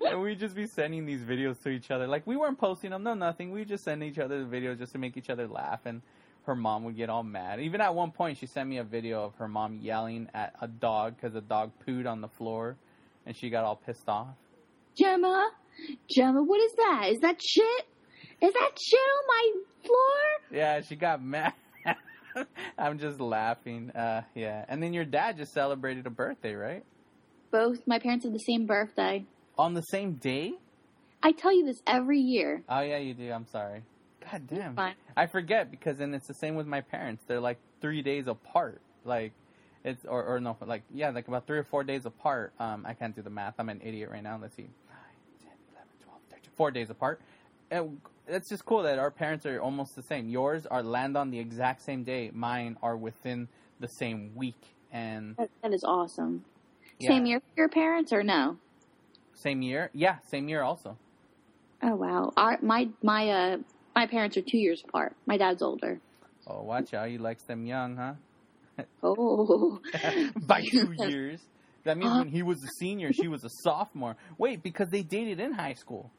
and we'd just be sending these videos to each other. Like we weren't posting them, no nothing. We just send each other the videos just to make each other laugh and her mom would get all mad. Even at one point, she sent me a video of her mom yelling at a dog because a dog pooed on the floor, and she got all pissed off. Gemma, Gemma, what is that? Is that shit? Is that shit on my floor? Yeah, she got mad. *laughs* *laughs* I'm just laughing. Uh, yeah, and then your dad just celebrated a birthday, right? Both my parents have the same birthday. On the same day? I tell you this every year. Oh yeah, you do. I'm sorry. God damn. I forget because then it's the same with my parents. They're like three days apart. Like it's or or no, like yeah, like about three or four days apart. Um, I can't do the math. I'm an idiot right now. Let's see, 9, 10, 11, 12, 13, four days apart. And it's just cool that our parents are almost the same. Yours are land on the exact same day. Mine are within the same week and That, that is awesome. yeah, Same year for your parents or no? same year. Yeah, same year also. Oh wow. Our my my uh my parents are two years apart. My dad's older. Oh, watch out! He likes them young, huh? *laughs* Oh. *laughs* by two *laughs* years. That means when he was a senior, she was a sophomore. Wait, because they dated in high school.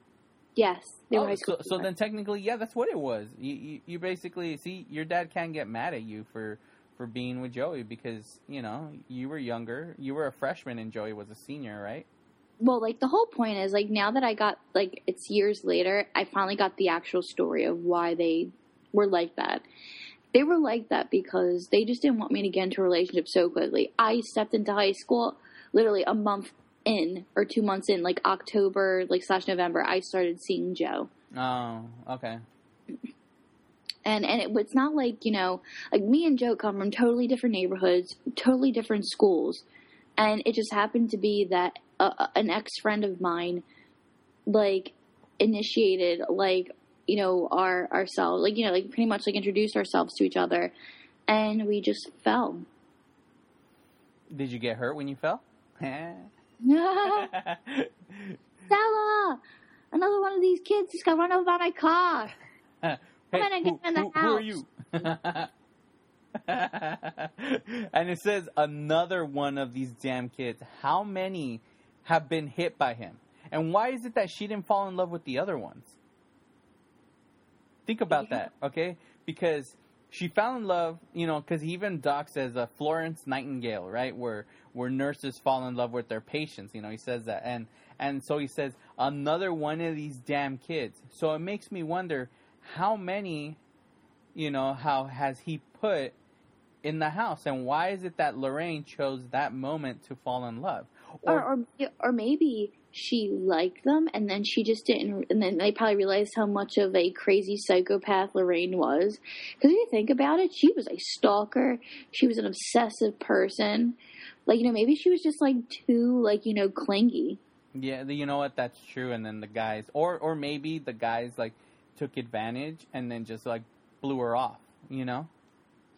Yes, they were Oh, high so, school. so then technically, yeah, that's what it was. You, you, you basically see your dad can't get mad at you for for being with Joey because you know you were younger, you were a freshman, and Joey was a senior, right? well, like the whole point is like now that I got like it's years later, I finally got the actual story of why they were like that. They were like that because they just didn't want me to get into a relationship so quickly. I stepped into high school literally a month in or two months in, like October, like slash November. I started seeing Joe. Oh, okay. and and it, it's not like you know like me and Joe come from totally different neighborhoods, totally different schools, and it just happened to be that uh, an ex friend of mine like initiated like you know our ourselves like you know like pretty much like introduced ourselves to each other, and we just fell. Did you get hurt when you fell? *laughs* *laughs* Stella, another one of these kids just got run over by my car. *laughs* hey, gonna get who, in the who- who are house. you? *laughs* and it says another one of these damn kids. How many have been hit by him? And why is it that she didn't fall in love with the other ones? Think about that, okay? Because she fell in love, you know, because even Doc says uh, Florence Nightingale, right? Where where nurses fall in love with their patients, you know, he says that, and and so he says another one of these damn kids. So it makes me wonder how many, you know, how has he put in the house, and why is it that Lorraine chose that moment to fall in love? or, or or maybe she liked them and then she just didn't and then they probably realized how much of a crazy psychopath Lorraine was. Because if you think about it she was a stalker. She was an obsessive person like you know maybe she was just like too like you know clingy Yeah, you know what? That's true. And then the guys, or or maybe the guys like took advantage and then just like blew her off. You know?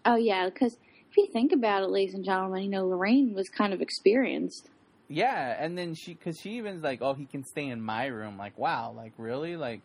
oh yeah because if you think about it ladies and gentlemen you know Lorraine was kind of experienced Yeah. And then she, because she even's like, oh, he can stay in my room. Like, wow, like really, like.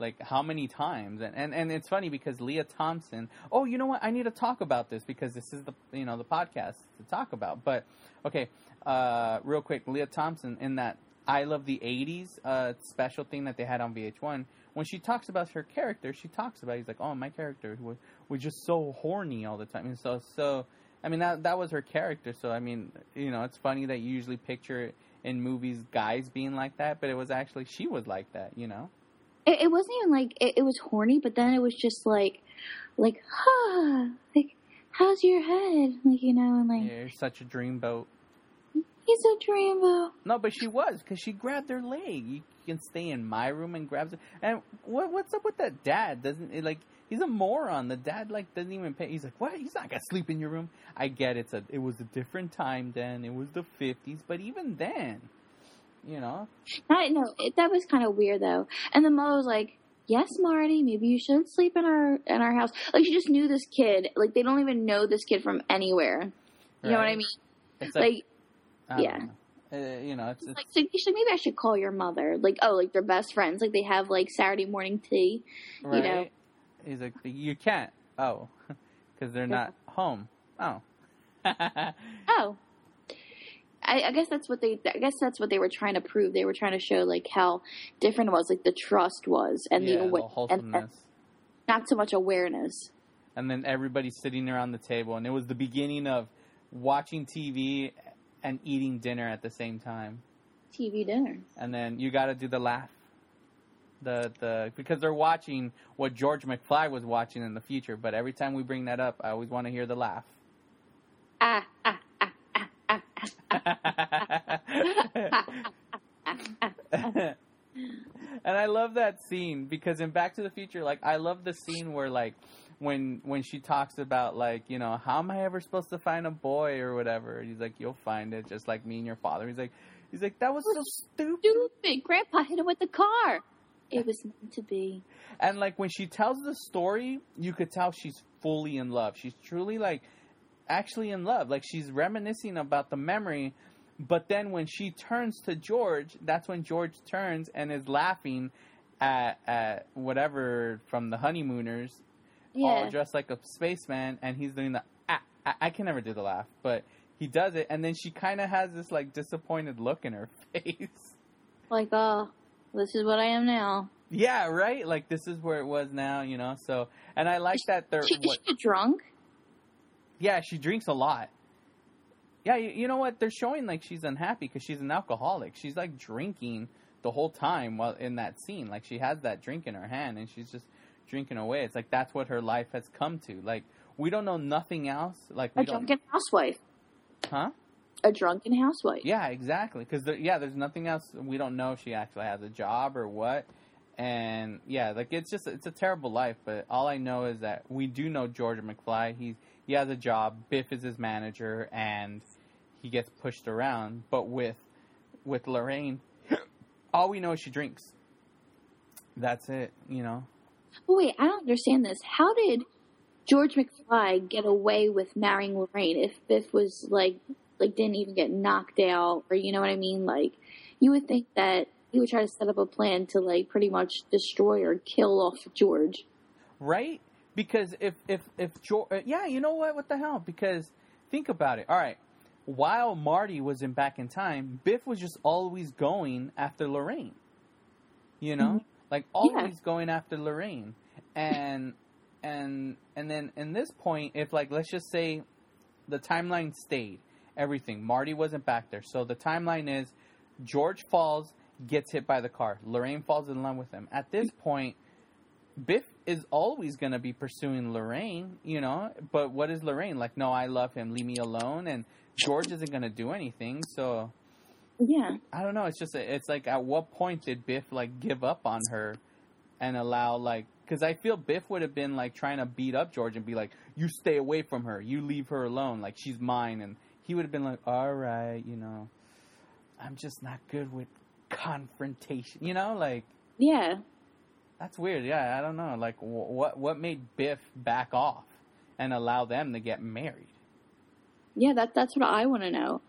Like how many times? And, and and it's funny because Lea Thompson. Oh, you know what? I need to talk about this because this is the you know the podcast to talk about. But okay, uh, real quick, Lea Thompson in that I Love the '80s uh, special thing that they had on VH1. When she talks about her character, she talks about he's like, oh, my character was was just so horny all the time, and so so. I mean that that was her character. So I mean, you know, it's funny that you usually picture in movies guys being like that, but it was actually she was like that. You know. It, it wasn't even like it, it was horny, but then it was just like, like, huh, like, how's your head? Like, you know, and like, Yeah, you're such a dreamboat. he's a dreamboat. No, but she was because she grabbed her leg. You can stay in my room and grabs it. And what what's up with that dad? Doesn't it, like he's a moron. The dad like doesn't even pay. He's like, what? He's not gonna sleep in your room. I get it's a it was a different time then. It was the fifties, but even then, you know, I know it, that was kind of weird though. And the mother was like, "Yes, Marty, maybe you shouldn't sleep in our in our house." Like she just knew this kid. Like they don't even know this kid from anywhere. You know what I mean? it's Like, I yeah. Uh, you know, it's, it's like, so like, maybe I should call your mother. Like, oh, like they're best friends. Like they have like Saturday morning tea. right. know. He's like, you can't. Oh, *laughs* because they're not home. Oh. *laughs* Oh. I, I guess that's what they. I guess that's what they were trying to prove. They were trying to show like how different it was, like the trust was, and yeah, the, awa- the and, and not so much awareness. and then everybody's sitting around the table and it was the beginning of watching TV and eating dinner at the same time TV dinner. and then you got to do the laugh the the because they're watching what George McFly was watching in the future but every time we bring that up I always want to hear the laugh ah. And I love that scene because in Back to the Future, like I love the scene where like when when she talks about like you know how am I ever supposed to find a boy or whatever. And he's like, you'll find it just like me and your father. He's like, he's like that was so stupid. Stupid. Grandpa hit him with the car. It was meant to be. And like when she tells the story, you could tell she's fully in love. She's truly like actually in love. Like she's reminiscing about the memory. But then when she turns to George, that's when George turns and is laughing at, at whatever from the honeymooners, all Yeah. dressed like a spaceman, and he's doing the. Ah, ah, I can never do the laugh, but he does it, and then she kind of has this like disappointed look in her *laughs* face. Like, oh, this is what I am now. Yeah, right. Like this is where it was now, you know. So, and I like that they're She, what, she drunk. Yeah, she drinks a lot. Yeah, you, you know what? They're showing like she's unhappy because she's an alcoholic. She's like drinking the whole time while in that scene. Like she has that drink in her hand and she's just drinking away. It's like that's what her life has come to. Like we don't know nothing else. Like we A don't, drunken housewife. huh? A drunken housewife. Yeah, exactly. Because there, yeah, there's nothing else. We don't know if she actually has a job or what. And yeah, like it's just it's a terrible life. But all I know is that we do know Georgia McFly. He's he has a job. Biff is his manager, and he gets pushed around. But with with Lorraine, *coughs* all we know is she drinks. That's it. You know. Wait, I don't understand this. How did George McFly get away with marrying Lorraine if Biff was like like didn't even get knocked out or you know what I mean? Like you would think that he would try to set up a plan to like pretty much destroy or kill off George. right? Because if if if George, uh, yeah, you know what? What the hell? Because think about it. All right, while Marty was in Back in Time, Biff was just always going after Lorraine. You know, mm-hmm. like always going after Lorraine, and and and then in this point, if like let's just say the timeline stayed, everything. Marty wasn't back there, so the timeline is George falls, gets hit by the car. Lorraine falls in love with him. At this mm-hmm. point, Biff is always going to be pursuing Lorraine, you know, but what is Lorraine? Like, no, I love him, leave me alone. And George isn't going to do anything. So Yeah. I don't know. It's just, it's like, at what point did Biff, like, give up on her and allow, like, because I feel Biff would have been, like, trying to beat up George and be like, you stay away from her, you leave her alone, like, she's mine. And he would have been like, all right, you know, I'm just not good with confrontation, you know, like, Yeah. That's weird. Yeah, I don't know. Like, wh- what what made Biff back off and allow them to get married? Yeah, that that's what I want to know.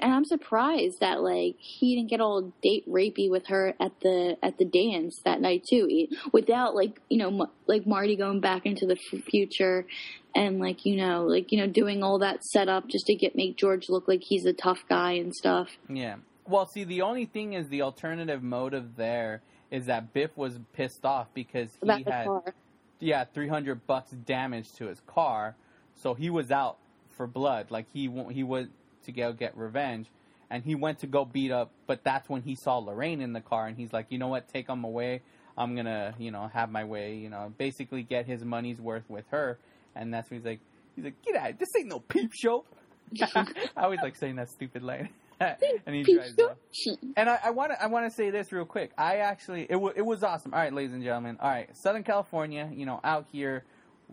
And I'm surprised that like he didn't get all date rapey with her at the at the dance that night too, without like you know M- like Marty going back into the f- future, and like you know like you know doing all that setup just to get make George look like he's a tough guy and stuff. Yeah. Well, see, the only thing is the alternative motive there is that Biff was pissed off because he About had yeah three hundred bucks damage to his car, so he was out for blood. Like he he went to go get revenge, and he went to go beat up. But that's when he saw Lorraine in the car, and he's like, you know what, take him away. I'm gonna you know have my way. You know, basically get his money's worth with her, and that's when he's like, he's like, get out! This ain't no peep show. *laughs* I always like saying that stupid line. And he drives off. And I want to I want to say this real quick. I actually it w- it was awesome. All right, ladies and gentlemen. All right, Southern California. You know, out here,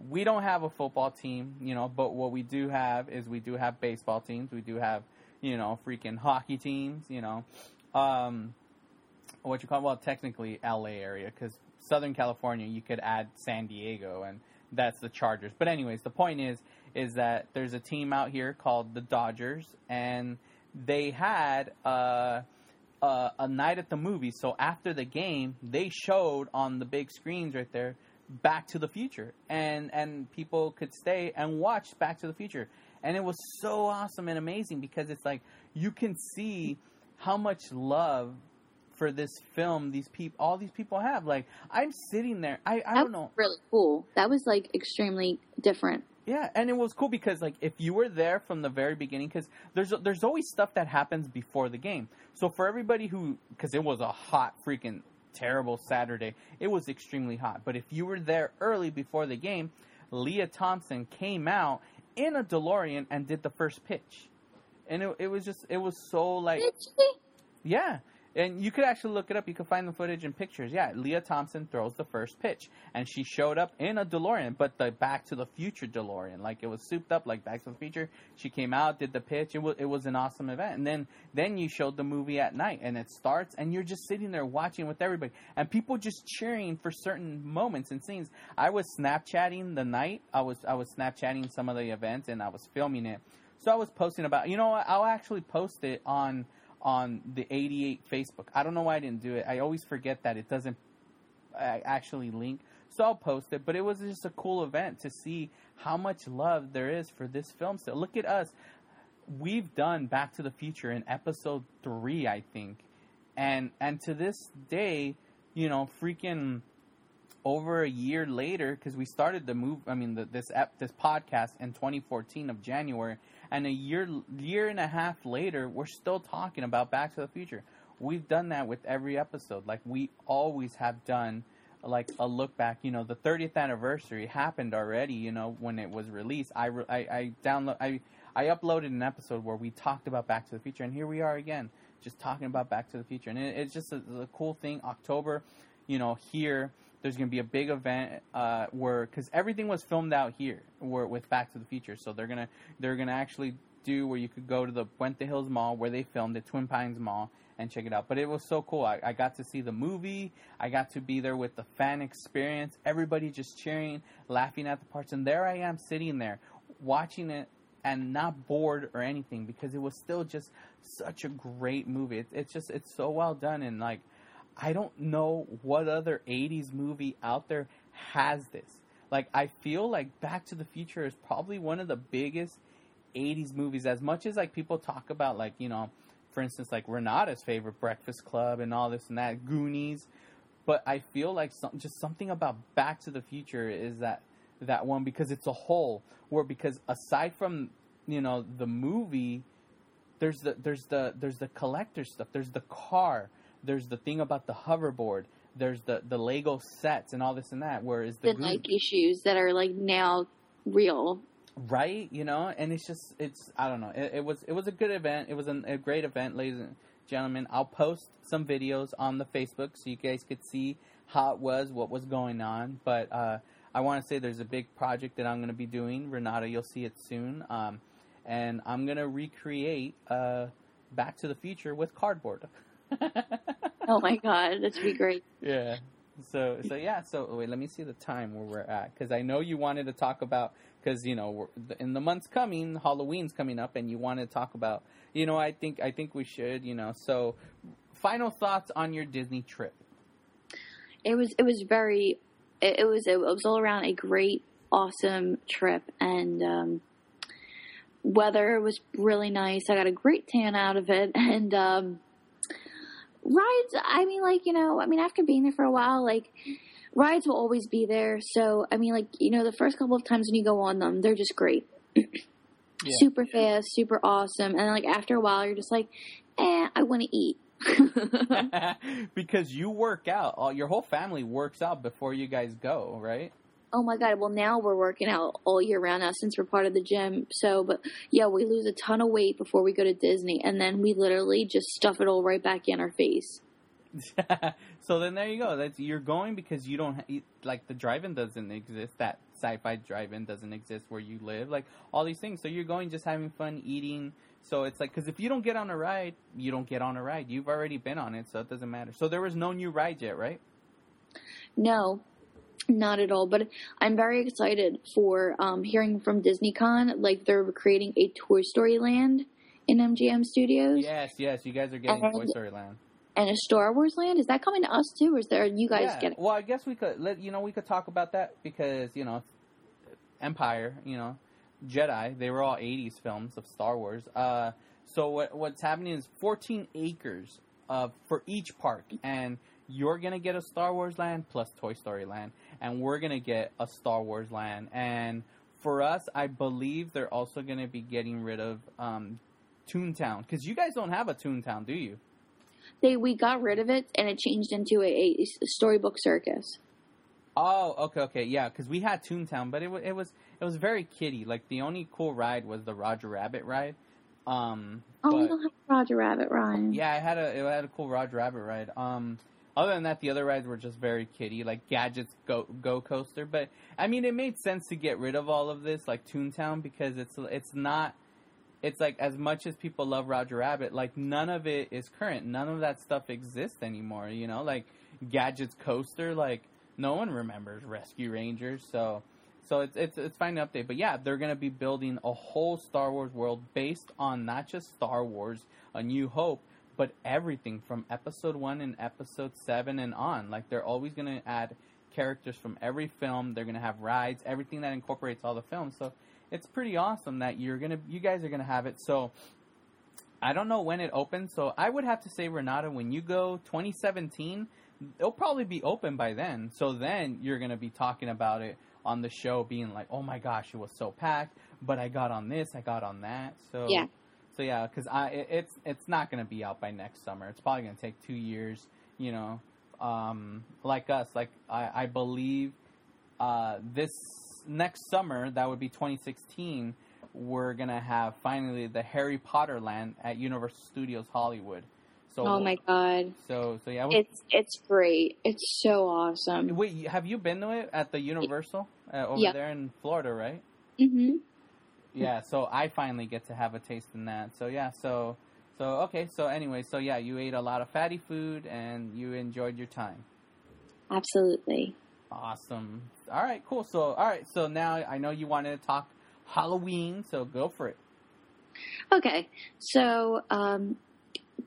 we don't have a football team. You know, but what we do have is we do have baseball teams. We do have you know freaking hockey teams. You know, um, what you call well technically L.A. area because Southern California you could add San Diego and that's the Chargers. But anyways, the point is is that there's a team out here called the Dodgers and they had uh, uh, a night at the movies. So after the game, they showed on the big screens right there Back to the Future, and and people could stay and watch Back to the Future, and it was so awesome and amazing because it's like you can see how much love for this film these people all these people have like i'm sitting there i, I don't know really cool. That was like extremely different. Yeah, and it was cool because like if you were there from the very beginning, because there's there's always stuff that happens before the game. So for everybody who, because it was a hot freaking terrible Saturday, it was extremely hot. But if you were there early before the game, Lea Thompson came out in a DeLorean and did the first pitch, and it it was just it was so like yeah. And you could actually look it up. You could find the footage and pictures. Yeah, Lea Thompson throws the first pitch, and she showed up in a DeLorean, but the Back to the Future DeLorean, like it was souped up like Back to the Future. She came out, did the pitch. It was it was an awesome event. And then then you showed the movie at night, and it starts, and you're just sitting there watching with everybody, and people just cheering for certain moments and scenes. I was Snapchatting the night. I was I was Snapchatting some of the events, and I was filming it. So I was posting about. You know? I'll actually post it on on the 88 Facebook. I don't know why I didn't do it. I always forget that it doesn't uh, actually link. So I'll post it. But it was just a cool event to see how much love there is for this film So Look at us. We've done Back to the Future in episode 3, I think. And and to this day, you know, freaking over a year later, because we started the move, I mean, the, this ep, this podcast in 2014 of January, and a year year and a half later, we're still talking about Back to the Future. We've done that with every episode, like we always have done. Like a look back, you know, the 30th anniversary happened already. You know, when it was released, I I, I download I I uploaded an episode where we talked about Back to the Future, and here we are again, just talking about Back to the Future, and it, it's just a, a cool thing. October, you know, here there's going to be a big event uh, where because everything was filmed out here where, with Back to the Future, so they're gonna they're gonna actually do where you could go to the Puente Hills Mall where they filmed it, Twin Pines Mall, and check it out. But it was so cool. I, I got to see the movie. I got to be there with the fan experience. Everybody just cheering, laughing at the parts, and there I am sitting there watching it and not bored or anything because it was still just such a great movie. It, it's just it's so well done and like I don't know what other 80s movie out there has this. Like, I feel like Back to the Future is probably one of the biggest 80s movies. As much as, like, people talk about, like, you know, for instance, like Renata's favorite Breakfast Club and all this and that, Goonies. But I feel like some, just something about Back to the Future is that that one because it's a whole. Where because aside from you know the movie, there's the there's the there's the collector stuff. There's the car there's the thing about the hoverboard. There's the the Lego sets and all this and that. Whereas the, the like issues that are like now real, right? You know, and it's just it's I don't know. It, it was it was a good event. It was an, a great event, ladies and gentlemen. I'll post some videos on the Facebook so you guys could see how it was, what was going on. But uh, I want to say there's a big project that I'm going to be doing. Renata, you'll see it soon. Um, and I'm going to recreate uh, Back to the Future with cardboard. *laughs* oh my god, that'd be great. Yeah. So so yeah. So wait, let me see the time where we're at because I know you wanted to talk about because you know in the months coming, Halloween's coming up, and you want to talk about. You know, I think I think we should. You know, so final thoughts on your Disney trip. It was it was very it, it was it was all around a great awesome trip and um, weather was really nice. I got a great tan out of it *laughs* and um, rides, I mean, like, you know, I mean, after being there for a while, like, rides will always be there. So, I mean, like, you know, the first couple of times when you go on them, they're just great. yeah. Super fast, super awesome. And, like, after a while, you're just like, eh, I want to eat. *laughs* because you work out. All, your whole family works out before you guys go, right? Oh my god, well now we're working out all year round now since we're part of the gym. So, but yeah, we lose a ton of weight before we go to Disney, and then we literally just stuff it all right back in our face. *laughs* so then there you go. That's you're going because you don't like the drive-in doesn't exist. That sci-fi drive-in doesn't exist where you live. Like all these things. So you're going just having fun eating. So it's like because if you don't get on a ride, you don't get on a ride. You've already been on it, so it doesn't matter. So there was no new ride yet, right? No, not at all, but I'm very excited for um, hearing from DisneyCon. Like they're creating a Toy Story Land in MGM Studios. Yes, yes, you guys are getting and, Toy Story Land. And a Star Wars Land is that coming to us too, or is there you guys yeah. getting? Well, I guess we could let you know we could talk about that because you know Empire, you know Jedi, they were all '80s films of Star Wars. Uh, so what, what's happening is 14 acres of for each park and you're gonna get a Star Wars land plus Toy Story land, and we're gonna get a Star Wars land. And for us, I believe they're also gonna be getting rid of um, Toontown because you guys don't have a Toontown, do you? They we got rid of it and it changed into a, a storybook circus. Oh, okay, okay, yeah, because we had Toontown, but it was it was it was very kiddie. Like the only cool ride was the Roger Rabbit ride. Um, oh, but, we don't have Roger Rabbit ride. Yeah, I had a it had a cool Roger Rabbit ride. Um, other than that, the other rides were just very kiddie, like Gadgets Go Go Coaster. But I mean, it made sense to get rid of all of this, like Toontown, because it's it's not. It's like as much as people love Roger Rabbit, like none of it is current. None of that stuff exists anymore. You know, like Gadgets Coaster, like no one remembers Rescue Rangers. So, so it's it's it's fine to update. But yeah, they're gonna be building a whole Star Wars world based on not just Star Wars, A New Hope, but everything from episode one and episode seven and on. Like they're always going to add characters from every film. They're going to have rides, everything that incorporates all the films. So it's pretty awesome that you're gonna, you guys are gonna have it. So I don't know when it opens, so I would have to say Renata, when you go 2017, it'll probably be open by then. So then you're gonna be talking about it on the show, being like, "Oh my gosh, it was so packed," but I got on this, I got on that. So Yeah. So yeah, because I it, it's it's not gonna be out by next summer. It's probably gonna take two years. You know, um, like us, like I, I believe uh, this next summer, that would be 2016. We're gonna have finally the Harry Potter land at Universal Studios Hollywood. So Oh my god. So so yeah. It's it's great. It's so awesome. Wait, have you been to it at the Universal uh, over Yeah. there in Florida, right? Mhm. Yeah, so I finally get to have a taste in that. So yeah, so so okay, so anyway, so yeah, you ate a lot of fatty food and you enjoyed your time. Absolutely. Awesome. All right, cool. So all right, so now I know you wanted to talk Halloween, so go for it. Okay. So, um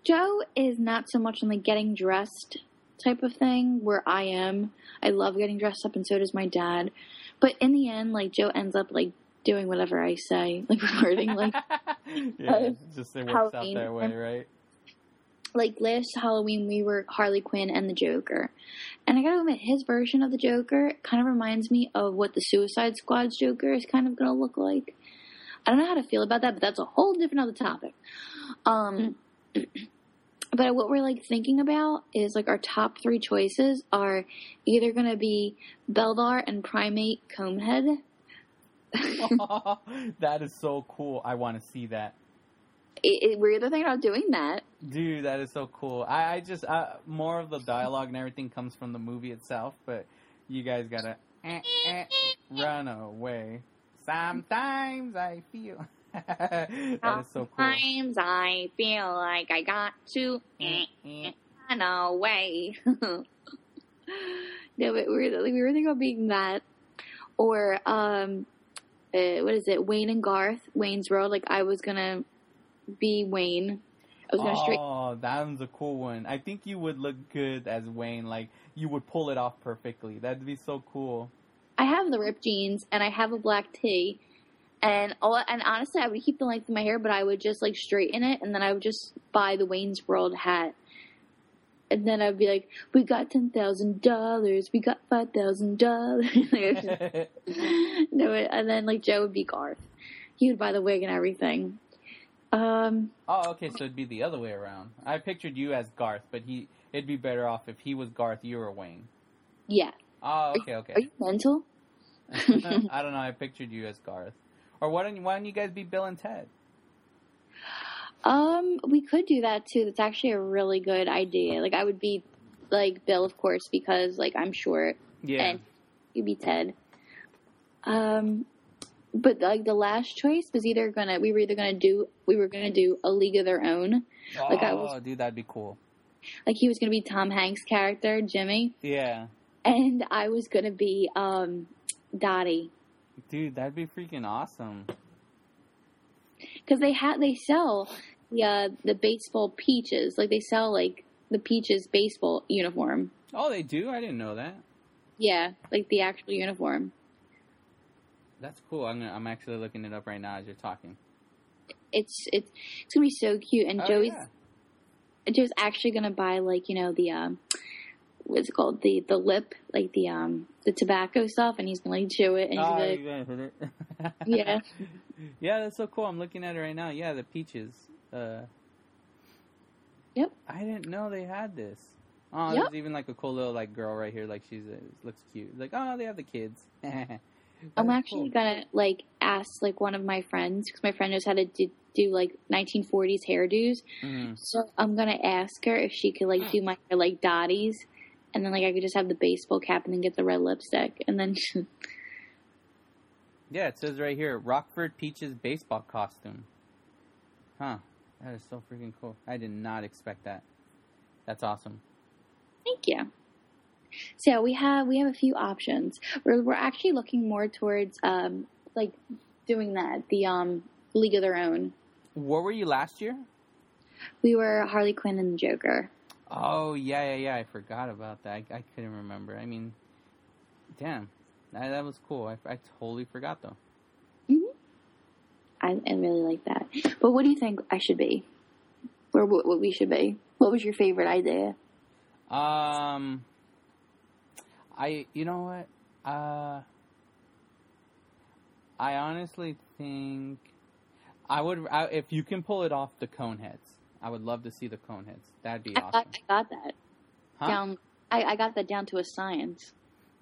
Joe is not so much on the getting dressed type of thing where I am. I love getting dressed up and so does my dad. But in the end, like Joe ends up like doing whatever I say, *laughs* like recording like *laughs* yeah, uh, just it works Halloween. out that way, right? like last Halloween we were Harley Quinn and the Joker. And I gotta admit, his version of the Joker kind of reminds me of what the Suicide Squad's Joker is kind of gonna look like. I don't know how to feel about that, but that's a whole different other topic. Um *clears throat* but what we're like thinking about is like our top three choices are either gonna be Beldar and Prymaat Conehead. *laughs* that is so cool. I want to see that. It, it, we're either thinking about doing that. Dude, that is so cool. I, I just uh, more of the dialogue and everything comes from the movie itself, but you guys gotta eh, eh, run away. Sometimes I feel *laughs* that is so cool. Sometimes I feel like I got to Eh, eh. run away. *laughs* no, but we were, we were thinking about being that, or um, uh, what is it? Wayne and Garth, Wayne's World. Like I was gonna be Wayne. I was gonna straight. Oh, that one's a cool one. I think you would look good as Wayne. Like you would pull it off perfectly. That'd be so cool. I have the ripped jeans and I have a black tee. And all, and honestly, I would keep the length of my hair, but I would just like straighten it, and then I would just buy the Wayne's World hat. And then I'd be like, "We got ten thousand dollars. We got five thousand dollars." *laughs* *laughs* No, and then like Joe would be Garth. He would buy the wig and everything. Um, oh, okay, so it'd be the other way around. I pictured you as Garth, but he it'd be better off if he was Garth, you were Wayne. yeah. Oh, okay, okay. Are you mental? *laughs* I don't know. I pictured you as Garth. Or why don't you, why don't you guys be Bill and Ted? Um, we could do that too. That's actually a really good idea. Like I would be like Bill, of course, because like I'm short, Yeah. and you'd be Ted. Um, but like the last choice was either gonna we were either gonna do we were gonna do a League of Their Own. oh, like I was- dude, that'd be cool. Like he was gonna be Tom Hanks' character Jimmy, Yeah, and I was gonna be um Dottie. dude, that'd be freaking awesome. because they have they sell uh, the baseball peaches like they sell like the peaches baseball uniform Oh, they do. I didn't know that. yeah like the actual uniform That's cool. I'm gonna, I'm actually looking it up right now as you're talking. it's it's it's gonna be so cute and Oh, joey's yeah. joe's actually gonna buy like you know the um what's it called the the lip like the um the tobacco stuff and he's gonna like chew it and he's Oh, gonna like, gonna hit it? *laughs* Yeah. yeah, that's so cool. I'm looking at it right now. Yeah, the peaches. Uh, Yep. I didn't know they had this. Oh, Yep. there's even like a cool little like girl right here. Like she's uh, looks cute. Like oh, they have the kids. *laughs* i'm actually cool. gonna like ask like one of my friends because my friend knows how to do, do like 1940s hairdos Mhm. So I'm gonna ask her if she could like do my hair like Dottie's, and then like I could just have the baseball cap and then get the red lipstick, and then *laughs* Yeah, it says right here, Rockford Peaches baseball costume. Huh. That is so freaking cool. I did not expect that. That's awesome. thank you. So yeah, we have we have a few options. We're we're actually looking more towards um like doing that the um League of Their Own. Where were you last year? We were Harley Quinn and the Joker. Oh yeah, yeah, yeah. I forgot about that. I, I couldn't remember. I mean, damn, that, that was cool. I, I totally forgot though. I, I really like that. But what do you think I should be? or what, what we should be. What was your favorite idea? Um, I you know what? Uh, I honestly think I would I, if you can pull it off the cone heads. I would love to see the cone heads. That'd be I awesome, got, I got that huh? down. I, I got that down to a science.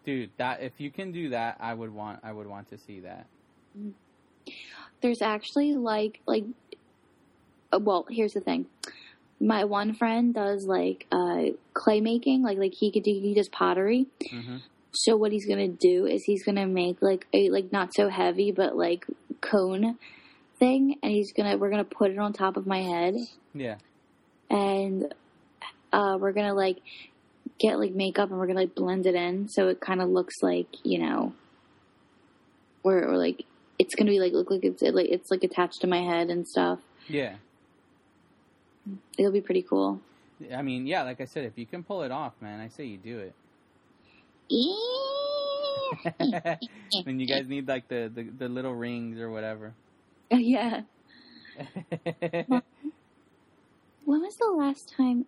dude. That if you can do that, I would want I would want to see that. There's actually like like. uh, Well, here's the thing. My one friend does like uh, clay making, like like he could do he does pottery. hmm So what he's gonna do is he's gonna make like a like not so heavy but like cone thing, and he's gonna we're gonna put it on top of my head, Yeah, and uh, we're gonna like get like makeup and we're gonna like blend it in so it kind of looks like you know, we're like it's gonna be like look like it's like it's like attached to my head and stuff. yeah. It'll be pretty cool. I mean, yeah. Like I said, if you can pull it off, man, I say you do it. and *laughs* you guys need like the, the, the little rings or whatever. Oh, yeah. *laughs* When was the last time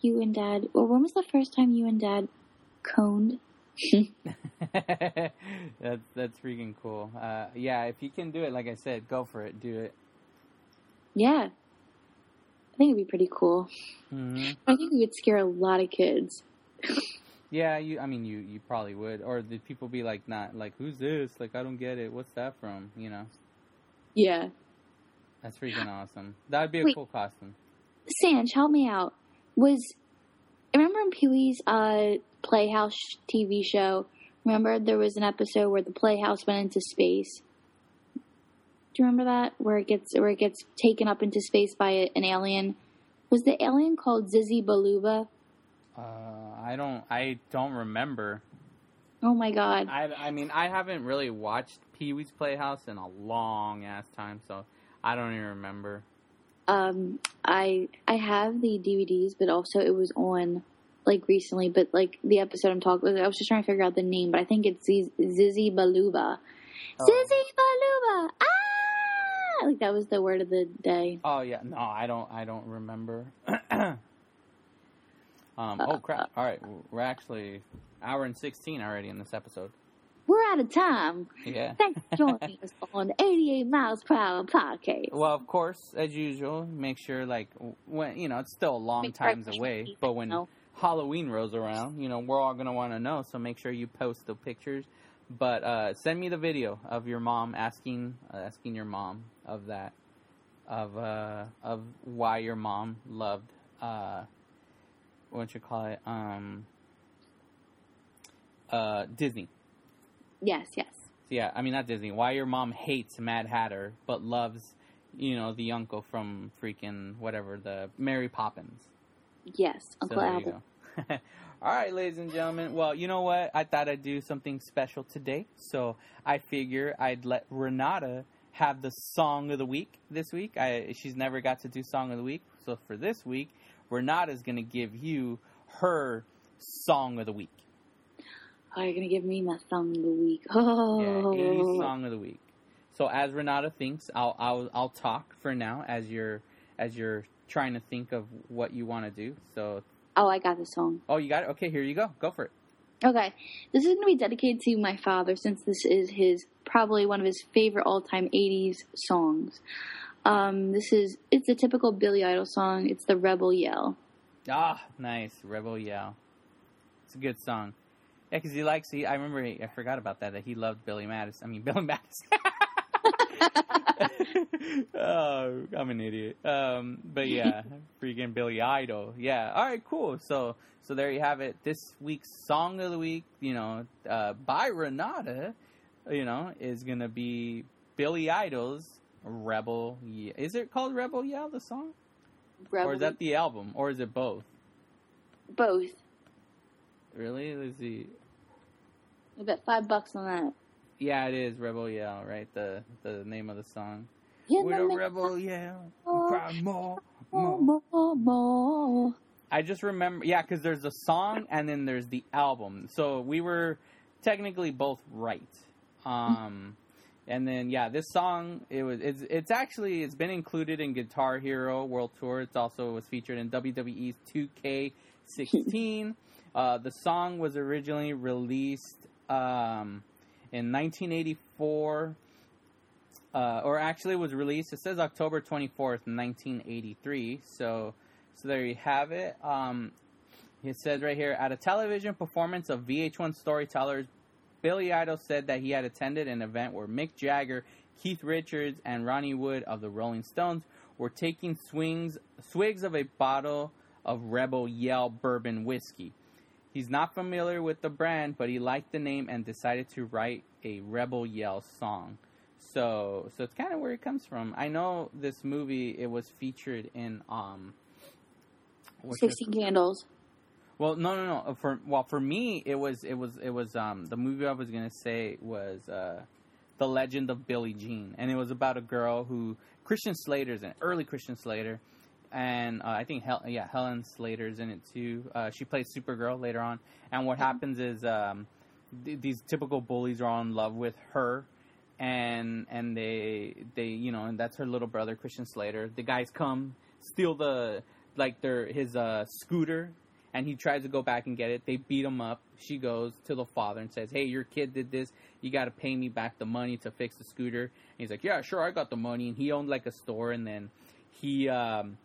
you and Dad, or when was the first time you and Dad coned? *laughs* that's that's freaking cool. Uh, yeah, if you can do it, like I said, go for it. Do it. Yeah. I think it'd be pretty cool. hmm I think it would scare a lot of kids. Yeah, you. I mean, you you probably would. Or did people be like, not like, who's this? Like, I don't get it. What's that from? You know, Yeah. that's freaking awesome. That would be a Wait. cool costume. Sanch, help me out. Was remember in Pee-wee's uh, Playhouse TV show? Remember there was an episode where the Playhouse went into space. Do you remember that where it gets where it gets taken up into space by a, an alien? Was the alien called Zizzy Baluba? Uh, I don't. I don't remember. Oh my god! I. I mean, I haven't really watched Pee-wee's Playhouse in a long ass time, so I don't even remember. Um, I I have the DVDs, but also it was on like recently. But like the episode I'm talking, I was just trying to figure out the name, but I think it's Ziz- Zizzy Baluba. Oh. Zizzy Baluba! Ah! Like that was the word of the day. Oh yeah, no, I don't. I don't remember. *clears throat* um. Oh crap! All right, we're actually hour and sixteen already in this episode. We're out of time. Yeah. Thanks for joining *laughs* us on 88 Miles Per Hour podcast. Well, of course, as usual, make sure like when you know it's still a long times away, but when? Halloween rolls around, you know we're all gonna want to know. So make sure you post the pictures. But uh, send me the video of your mom asking uh, asking your mom of that of uh, of why your mom loved uh, what you call it um, uh, Disney. Yes, yes. Yeah, I mean not Disney. Why your mom hates Mad Hatter but loves, you know, the uncle from freaking whatever the Mary Poppins. Yes, Uncle Albert. *laughs* All right, ladies and gentlemen. Well, you know what? I thought I'd do something special today, so I figure I'd let Renata have the song of the week this week. I she's never got to do song of the week, so for this week, Renata's gonna give you her song of the week. Oh, you're going to give me my song of the week. *laughs* Yeah, Oh. 80s song of the week. So as Renata thinks, I'll I'll I'll talk for now as you're as you're trying to think of what you want to do. So Oh, I got the song. oh, you got it. Okay, here you go. Go for it. Okay, this is going to be dedicated to my father since this is his probably one of his favorite all-time '80s songs. Um, this is it's a typical Billy Idol song. It's the Rebel Yell. Ah, nice. Rebel Yell. It's a good song. Yeah, because he likes. He, I remember. He, I forgot about that. That he loved Billy Madison. I mean, *laughs* Billy Madison. Oh, I'm an idiot. Um, but yeah, *laughs* freaking Billy Idol. Yeah. All right, cool. So, so there you have it. This week's song of the week, you know, uh, by Renata, you know, is gonna be Billy Idol's Rebel. Ye- Is it called Rebel Yell? The song, Rebel or is that the album, or is it both? both? Really? Let's see. I bet five bucks on that. Yeah, it is Rebel Yell, right? The the name of the song. Yeah, With a rebel yell, Oh. cry more, more, more. more, more. I just remember, yeah, because there's a song and then there's the album. So we were technically both right. Um, And then yeah, this song it was it's it's actually it's been included in Guitar Hero World Tour. It's also was featured in WWE's *laughs* 2K16. uh, the song was originally released um, in 1984, uh, or actually was released. It says October 24th, 1983. So so there you have it. Um, it says right here at a television performance of VH1 Storytellers Billy Idol said that he had attended an event where Mick Jagger, Keith Richards, and Ronnie Wood of the Rolling Stones were taking swings, swigs of a bottle of Rebel Yell bourbon whiskey. He's not familiar with the brand, but he liked the name and decided to write a Rebel Yell song. So, so it's kind of where it comes from. I know this movie; it was featured in um. Sixteen Candles. well, no, no, no. For well, for me, it was it was it was um the movie I was gonna say was uh, the Legend of Billie Jean, and it was about a girl who Christian Slater's in it, early Christian Slater, and uh, I think Hel- yeah Helen Slater's in it too. Uh, she plays Supergirl later on, and what happens is um th- these typical bullies are all in love with her. And and they they you know and that's her little brother Christian Slater. The guys come steal the like their his uh scooter and he tries to go back and get it. They beat him up. She goes to the father and says, "Hey, your kid did this. You got to pay me back the money to fix the scooter." And he's like, "Yeah, sure, I got the money." And he owned like a store, and then he um,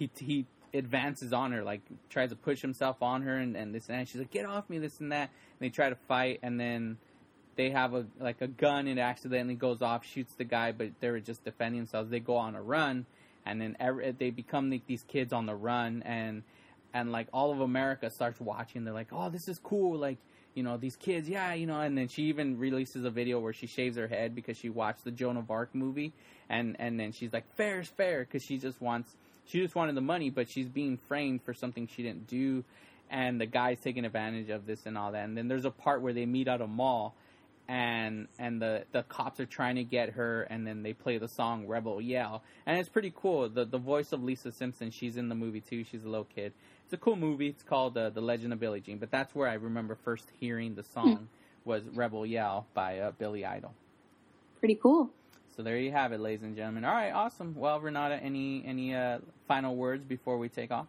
he he advances on her, like tries to push himself on her, and, and this and that. She's like, "Get off me!" This and that. And they try to fight, and then they have a like a gun. and It accidentally goes off, shoots the guy, but they were just defending themselves. They go on a run, and then every, they become like these kids on the run, and and like all of America starts watching. They're like, "Oh, this is cool!" Like you know these kids, yeah, you know. And then she even releases a video where she shaves her head because she watched the Joan of Arc movie, and and then she's like, "Fair is fair," because she just wants she just wanted the money, but she's being framed for something she didn't do, and the guy's taking advantage of this and all that. And then there's a part where they meet at a mall. And and the, the cops are trying to get her, and then they play the song "Rebel Yell," and it's pretty cool. the The voice of Lisa Simpson, she's in the movie too. She's a little kid, it's a cool movie. It's called uh, The Legend of Billie Jean. But that's where I remember first hearing the song was Rebel Yell by uh, Billy Idol. Pretty cool. So there you have it, ladies and gentlemen. All right, awesome. Well, Renata, any any uh, final words before we take off?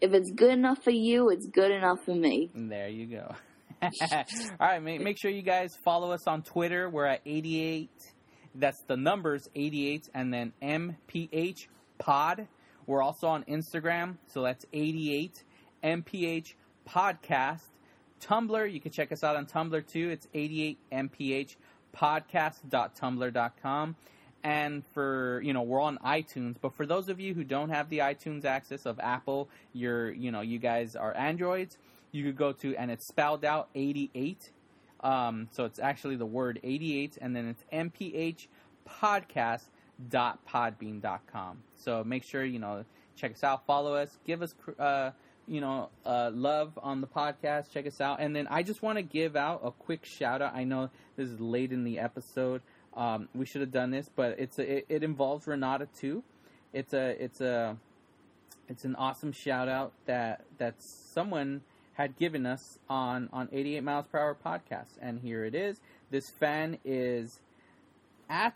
If it's good enough for you, it's good enough for me. There you go. *laughs* All right, make, make sure you guys follow us on Twitter. We're at 88. That's the numbers 88 and then MPH Pod. We're also on Instagram, so that's 88 MPH Podcast. Tumblr, you can check us out on Tumblr too. It's 88MPH podcast.tumblr.com. And for, you know, we're on iTunes, but for those of you who don't have the iTunes access of Apple, you're, you know, you guys are Androids, you could go to, and it's spelled out 88. Um, so it's actually the word 88, and then it's MPH podcast.podbean.com. So make sure, you know, check us out, follow us, give us, uh, you know, uh, love on the podcast. Check us out. And then I just want to give out a quick shout out. I know this is late in the episode. Um, we should have done this, but it's a, it, it involves Renata too. It's a it's a it's an awesome shout out that that someone had given us on on 88 miles per hour podcast, and here it is. This fan is at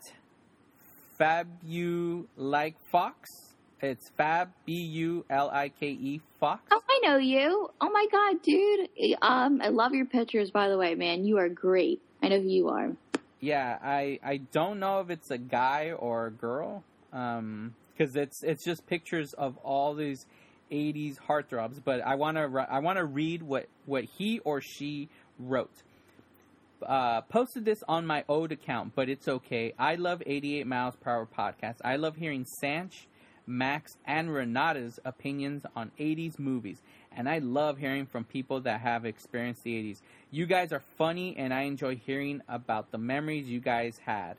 Fabu like Fox. It's Fab B U L I K E Fox. Oh, I know you. Oh my god, dude. Um, I love your pictures, by the way, man. You are great. I know who you are. Yeah, I I don't know if it's a guy or a girl, um, because it's it's just pictures of all these '80s heartthrobs. But I want to I want to read what what he or she wrote. Uh, posted this on my old account, but it's okay. I love 88 miles per hour podcast. I love hearing Sanch, Max, and Renata's opinions on 80s movies, and I love hearing from people that have experienced the 80s. You guys are funny, and I enjoy hearing about the memories you guys had.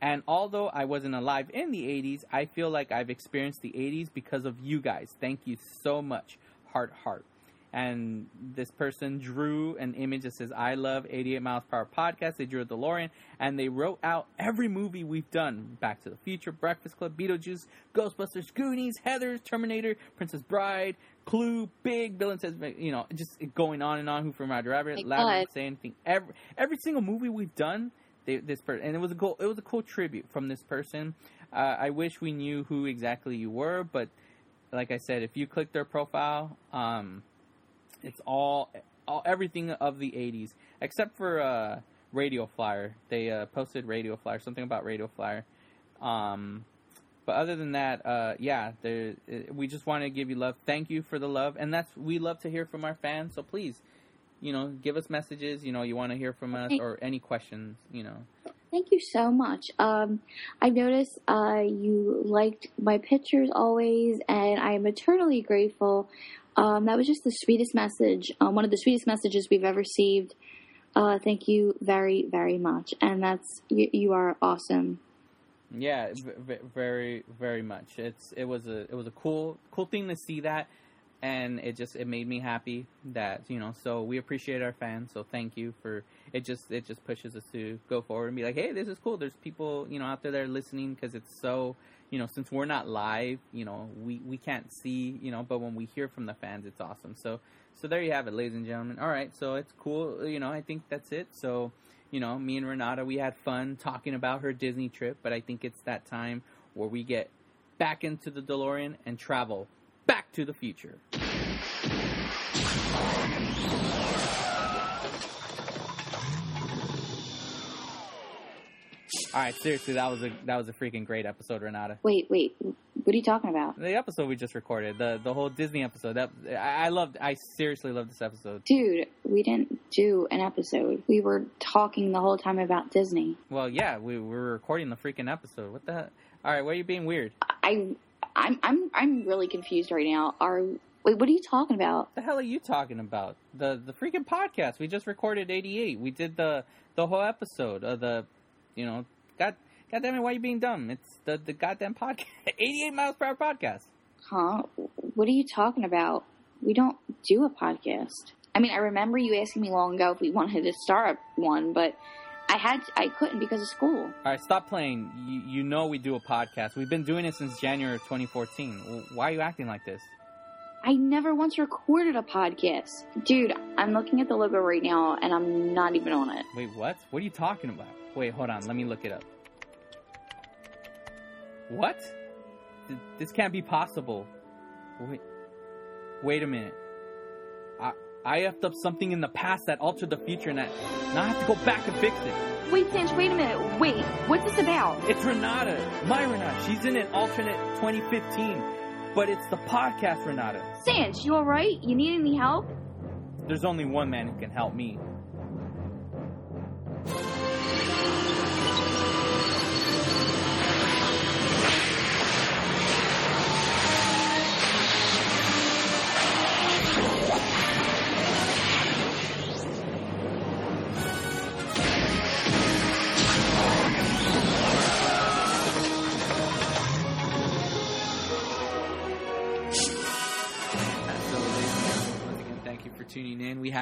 And although I wasn't alive in the 80s, I feel like I've experienced the 80s because of you guys. Thank you so much. Heart, heart. And this person drew an image that says, I love 88 miles per hour podcast. They drew a DeLorean and they wrote out every movie we've done Back to the Future, Breakfast Club, Beetlejuice, Ghostbusters, Goonies, Heathers, Terminator, Princess Bride, Clue, Big, Bill and Ted's, you know, just going on and on. Who from Roger Rabbit, God. say anything. Every every single movie we've done, they, this person, and it was a cool, it was a cool tribute from this person. Uh, I wish we knew who exactly you were, but like I said, if you click their profile, um, it's all, all everything of the '80s except for uh, Radio Flyer. They uh, posted Radio Flyer, something about Radio Flyer. Um, but other than that, uh, yeah, there, we just want to give you love. Thank you for the love, and that's we love to hear from our fans. So please, you know, give us messages. You know, you want to hear from us or any questions. You know, Thank you so much. Um, I've noticed uh, you liked my pictures always, and I am eternally grateful. Um, that was just the sweetest message, um, one of the sweetest messages we've ever received. Uh, thank you very, very much, and that's you, you are awesome. yeah, v- very, very much. It's it was a it was a cool cool thing to see that, and it just it made me happy that you know. So we appreciate our fans. So thank you for it. Just it just pushes us to go forward and be like, hey, this is cool. There's people you know out there that are listening because it's so you know since we're not live, you know we we can't see you know, but when we hear from the fans, it's awesome. So so there you have it, ladies and gentlemen. All right, so it's cool. You know, I think that's it. So you know, me and Renata, we had fun talking about her Disney trip, but I think it's that time where we get back into the DeLorean and travel back to the future. All right, seriously, that was a that was a freaking great episode, Renata. Wait, wait, what are you talking about, The episode we just recorded, the the whole Disney episode. That I, I loved. I seriously loved this episode. dude? We didn't do an episode. We were talking the whole time about Disney. Well, yeah, we, we were recording the freaking episode. What the? heck? All right, why are you being weird? I, I'm, I'm, I'm really confused right now. Are wait, what are you talking about? The hell are you talking about? The the freaking podcast. We just recorded 88. We did the the whole episode of the you know, god god damn it, why are you being dumb? It's the the goddamn podcast. *laughs* 88 miles per hour podcast. Huh? What are you talking about? We don't do a podcast. I mean, I remember you asking me long ago if we wanted to start up one, but I had I couldn't because of school. All right, stop playing. You you know we do a podcast. We've been doing it since January of 2014. Why are you acting like this? I never once recorded a podcast. Dude, I'm looking at the logo right now and I'm not even on it. Wait, what? What are you talking about? Wait, hold on. Let me look it up. What? This can't be possible. Wait. Wait a minute. I I effed up something in the past that altered the future, and I, now I have to go back and fix it. Wait, Sanch, wait a minute. Wait, what's this about? It's Renata, my Renata. She's in an alternate 2015, but it's the podcast Renata. Sanch, you alright? You need any help? There's only one man who can help me.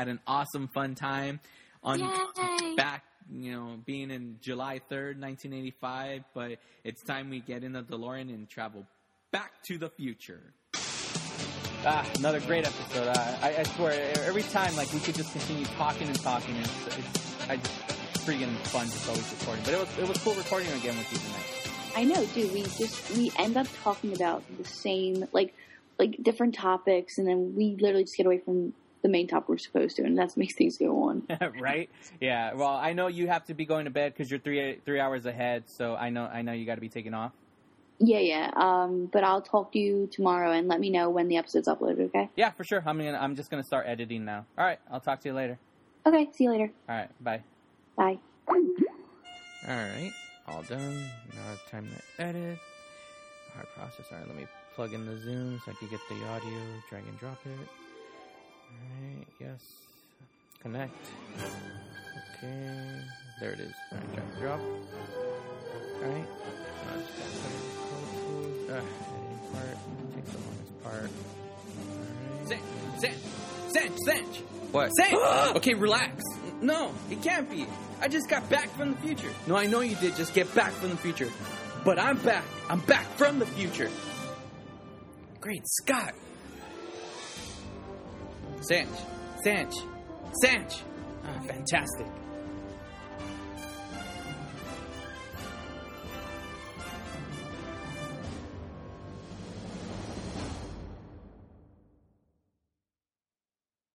Had an awesome, fun time on Yay! back, you know, being in July 3rd, 1985, but it's time we get in the DeLorean and travel back to the future. Ah, another great episode. Uh, I, I swear, every time, like, we could just continue talking and talking, and it's, it's, I just, it's freaking fun just always recording. But it was, it was cool recording again with you tonight. I know, dude. We just we end up talking about the same like like different topics, and then we literally just get away from the main topic we're supposed to, and that makes things go on. *laughs* right? Yeah. Well, I know you have to be going to bed because you're three three hours ahead. So I know I know you got to be taking off. Yeah, yeah. Um, but I'll talk to you tomorrow, and let me know when the episode's uploaded. Okay? Yeah, for sure. I'm gonna I'm just gonna start editing now. All right. I'll talk to you later. Okay. See you later. All right. Bye. Bye. All right. All done. Now it's time to edit. Hard process. All right. Let me plug in the Zoom so I can get the audio. Drag and drop it. All right. Yes. Connect. Okay. There it is. All right. Drag and drop. All right. Now just gotta put in Pro Tools. Uh, part. Takes the longest part. Cinch, cinch, cinch, cinch. What? Cinch. *gasps* okay, relax. No, it can't be. I just got back from the future. No, I know you did just get back from the future. But I'm back. I'm back from the future. Great Scott. Sanch, Sanch, Sanch. Ah, fantastic.